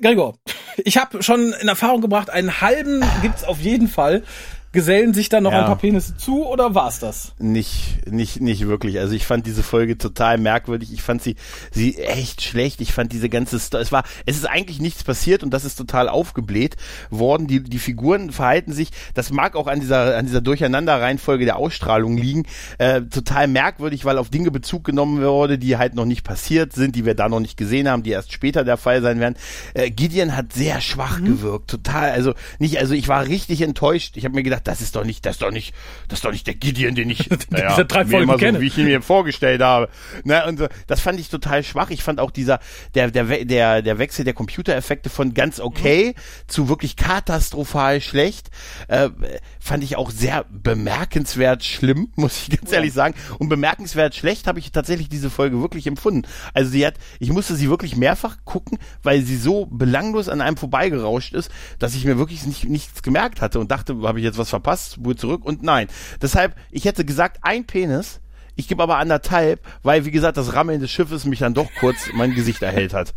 Gregor, ich habe schon in Erfahrung gebracht, einen halben gibt's auf jeden Fall gesellen sich dann noch ja. ein paar Penisse zu oder war's das? Nicht, nicht, nicht wirklich. Also ich fand diese Folge total merkwürdig. Ich fand sie, sie echt schlecht. Ich fand diese ganze, Sto es war, es ist eigentlich nichts passiert und das ist total aufgebläht worden. Die, die Figuren verhalten sich, das mag auch an dieser, an dieser Durcheinanderreihenfolge der Ausstrahlung liegen, äh, total merkwürdig, weil auf Dinge Bezug genommen wurde, die halt noch nicht passiert sind, die wir da noch nicht gesehen haben, die erst später der Fall sein werden. Äh, Gideon hat sehr schwach mhm. gewirkt, total, also nicht, also ich war richtig enttäuscht. Ich habe mir gedacht, gedacht, das ist doch nicht, das ist doch nicht, das ist doch nicht der Gideon, den ich, naja, diese drei Folgen immer kenne. so, wie ich ihn mir vorgestellt habe. Na, und so, das fand ich total schwach. Ich fand auch dieser, der, der, der, der Wechsel der Computereffekte von ganz okay mhm. zu wirklich katastrophal schlecht, äh, fand ich auch sehr bemerkenswert schlimm, muss ich ganz ja. ehrlich sagen. Und bemerkenswert schlecht habe ich tatsächlich diese Folge wirklich empfunden. Also sie hat, ich musste sie wirklich mehrfach gucken, weil sie so belanglos an einem vorbeigerauscht ist, dass ich mir wirklich nicht, nichts gemerkt hatte und dachte, habe ich jetzt was verpasst, wurde zurück und nein. Deshalb, ich hätte gesagt, ein Penis, ich gebe aber anderthalb, weil, wie gesagt, das Rammeln des Schiffes mich dann doch kurz mein Gesicht erhellt hat.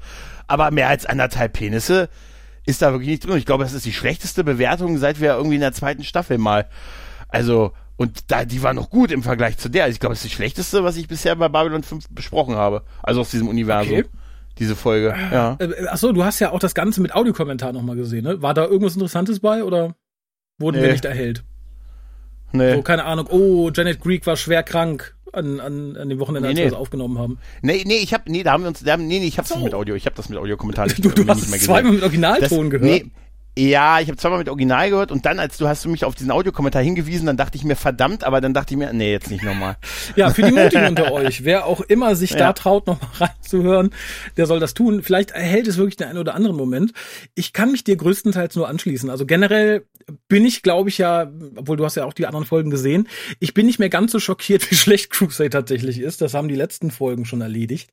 Aber mehr als anderthalb Penisse ist da wirklich nicht drin. Ich glaube, das ist die schlechteste Bewertung, seit wir irgendwie in der zweiten Staffel mal. Also, und da, die war noch gut im Vergleich zu der. Also ich glaube, das ist die schlechteste, was ich bisher bei Babylon 5 besprochen habe. Also aus diesem Universum. Okay. Diese Folge, ja. Äh, äh, achso, du hast ja auch das Ganze mit Audiokommentar nochmal gesehen, ne? War da irgendwas Interessantes bei oder wurden nee. wir nicht erhellt? Nee. So, keine Ahnung, oh, Janet Greek war schwer krank an, an, an dem Wochenende, als nee. wir das aufgenommen haben. Nee, nee, ich hab, nee, da haben wir uns, da haben, nee, nee, ich hab's so. nicht mit Audio, ich hab das mit Audiokommentar nicht, du, du hast nicht mehr zweimal mit Originalton das, gehört. Nee, ja, ich habe zweimal mit Original gehört und dann, als du hast du mich auf diesen Audiokommentar hingewiesen, dann dachte ich mir verdammt, aber dann dachte ich mir, nee, jetzt nicht nochmal. Ja, für die Mutigen unter euch, wer auch immer sich ja. da traut, nochmal reinzuhören, der soll das tun. Vielleicht erhält es wirklich den einen oder anderen Moment. Ich kann mich dir größtenteils nur anschließen. Also generell bin ich, glaube ich ja, obwohl du hast ja auch die anderen Folgen gesehen, ich bin nicht mehr ganz so schockiert, wie schlecht Crusade tatsächlich ist. Das haben die letzten Folgen schon erledigt.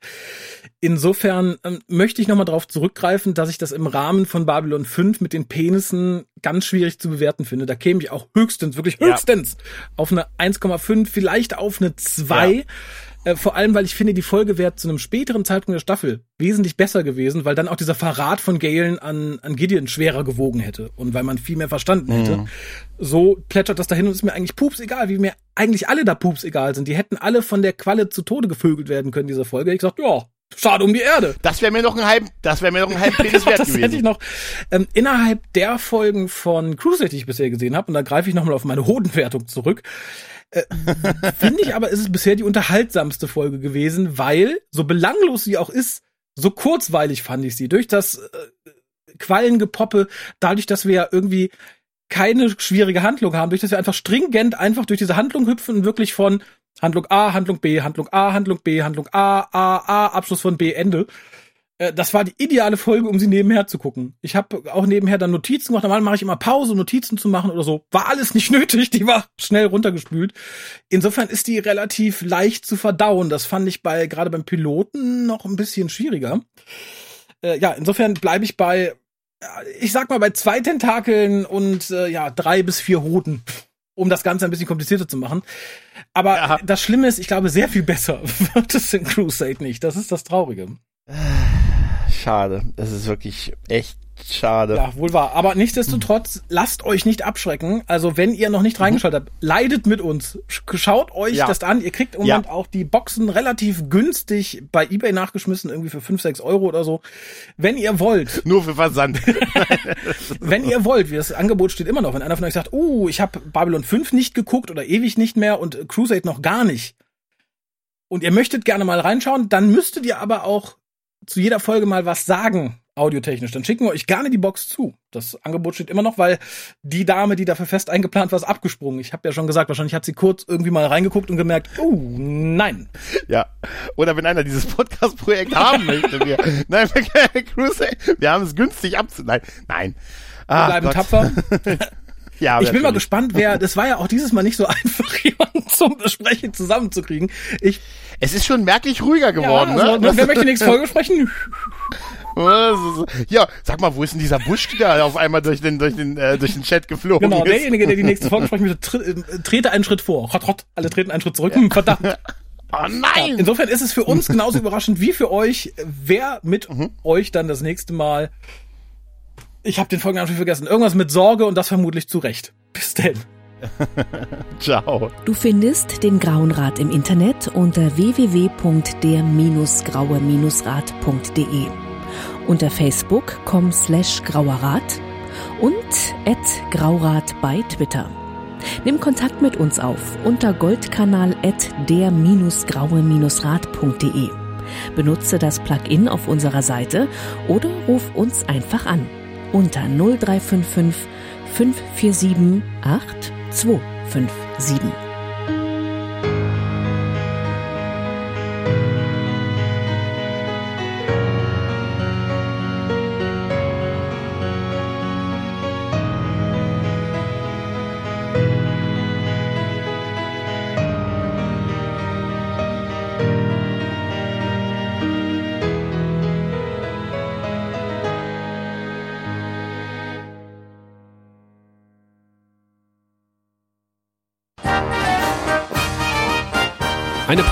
Insofern ähm, möchte ich nochmal darauf zurückgreifen, dass ich das im Rahmen von Babylon 5 mit den Penissen ganz schwierig zu bewerten finde. Da käme ich auch höchstens, wirklich höchstens ja. auf eine 1,5, vielleicht auf eine 2. Ja. Äh, vor allem, weil ich finde, die Folge wäre zu einem späteren Zeitpunkt der Staffel wesentlich besser gewesen, weil dann auch dieser Verrat von Galen an, an Gideon schwerer gewogen hätte und weil man viel mehr verstanden hätte. Mhm. So plätschert das dahin und ist mir eigentlich pups egal, wie mir eigentlich alle da pups egal sind. Die hätten alle von der Qualle zu Tode gevögelt werden können, diese Folge. Ich sag, ja, Schade um die Erde. Das wäre mir noch ein halb, das wäre mir noch ein halb Penis wert das gewesen. Hätte ich noch ähm, innerhalb der Folgen von Cruise, die ich bisher gesehen habe, und da greife ich nochmal auf meine Hodenwertung zurück. Äh, Finde ich aber, ist es bisher die unterhaltsamste Folge gewesen, weil, so belanglos sie auch ist, so kurzweilig fand ich sie. Durch das äh, Quallengepoppe, dadurch, dass wir ja irgendwie keine schwierige Handlung haben, durch dass wir einfach stringent einfach durch diese Handlung hüpfen und wirklich von Handlung A, Handlung B, Handlung A, Handlung B, Handlung A, A, A, Abschluss von B, Ende. Äh, das war die ideale Folge, um sie nebenher zu gucken. Ich habe auch nebenher dann Notizen gemacht. Normal mache ich immer Pause, Notizen zu machen oder so. War alles nicht nötig, die war schnell runtergespült. Insofern ist die relativ leicht zu verdauen. Das fand ich bei gerade beim Piloten noch ein bisschen schwieriger. Äh, ja, insofern bleibe ich bei, ich sag mal, bei zwei Tentakeln und äh, ja, drei bis vier Hoden um das Ganze ein bisschen komplizierter zu machen. Aber ja. das Schlimme ist, ich glaube, sehr viel besser wird es in Crusade nicht. Das ist das Traurige. Schade. Das ist wirklich echt Schade. Ja, wohl wahr. Aber nichtsdestotrotz, lasst euch nicht abschrecken. Also, wenn ihr noch nicht mhm. reingeschaltet habt, leidet mit uns. Schaut euch ja. das an. Ihr kriegt im Moment ja. auch die Boxen relativ günstig bei eBay nachgeschmissen, irgendwie für 5, 6 Euro oder so. Wenn ihr wollt. Nur für Versand. wenn ihr wollt, wie das Angebot steht immer noch. Wenn einer von euch sagt, uh, ich habe Babylon 5 nicht geguckt oder ewig nicht mehr und Crusade noch gar nicht. Und ihr möchtet gerne mal reinschauen, dann müsstet ihr aber auch zu jeder Folge mal was sagen audiotechnisch, dann schicken wir euch gerne die Box zu. Das Angebot steht immer noch, weil die Dame, die dafür fest eingeplant war, ist abgesprungen. Ich habe ja schon gesagt, wahrscheinlich hat sie kurz irgendwie mal reingeguckt und gemerkt, oh, nein. Ja. Oder wenn einer dieses Podcast-Projekt haben möchte, wir, nein, wir, Crusade, wir haben es günstig abzu, nein, nein. wir ah, bleiben Gott. tapfer. Ja, ich bin mal gespannt, wer, das war ja auch dieses Mal nicht so einfach, jemanden zum Besprechen zusammenzukriegen. Ich, es ist schon merklich ruhiger geworden, ja, also, ne? Wer möchte nächste Folge sprechen? Ja, sag mal, wo ist denn dieser Busch da auf einmal durch den, durch den, äh, durch den Chat geflogen genau, ist? derjenige, der die nächste Folge sprechen möchte, tre äh, trete einen Schritt vor. Rott, rott, alle treten einen Schritt zurück. Hm, verdammt. Oh nein! Insofern ist es für uns genauso überraschend wie für euch, wer mit mhm. euch dann das nächste Mal. Ich habe den Folgennamen vergessen. Irgendwas mit Sorge und das vermutlich zu Recht. Bis denn. Ciao. Du findest den Grauen Rat im Internet unter www.der-graue-rat.de unter facebook.com slash grauerrat und at graurat bei Twitter. Nimm Kontakt mit uns auf unter goldkanal at der-graue-rat.de. Benutze das Plugin auf unserer Seite oder ruf uns einfach an unter 0355 547 8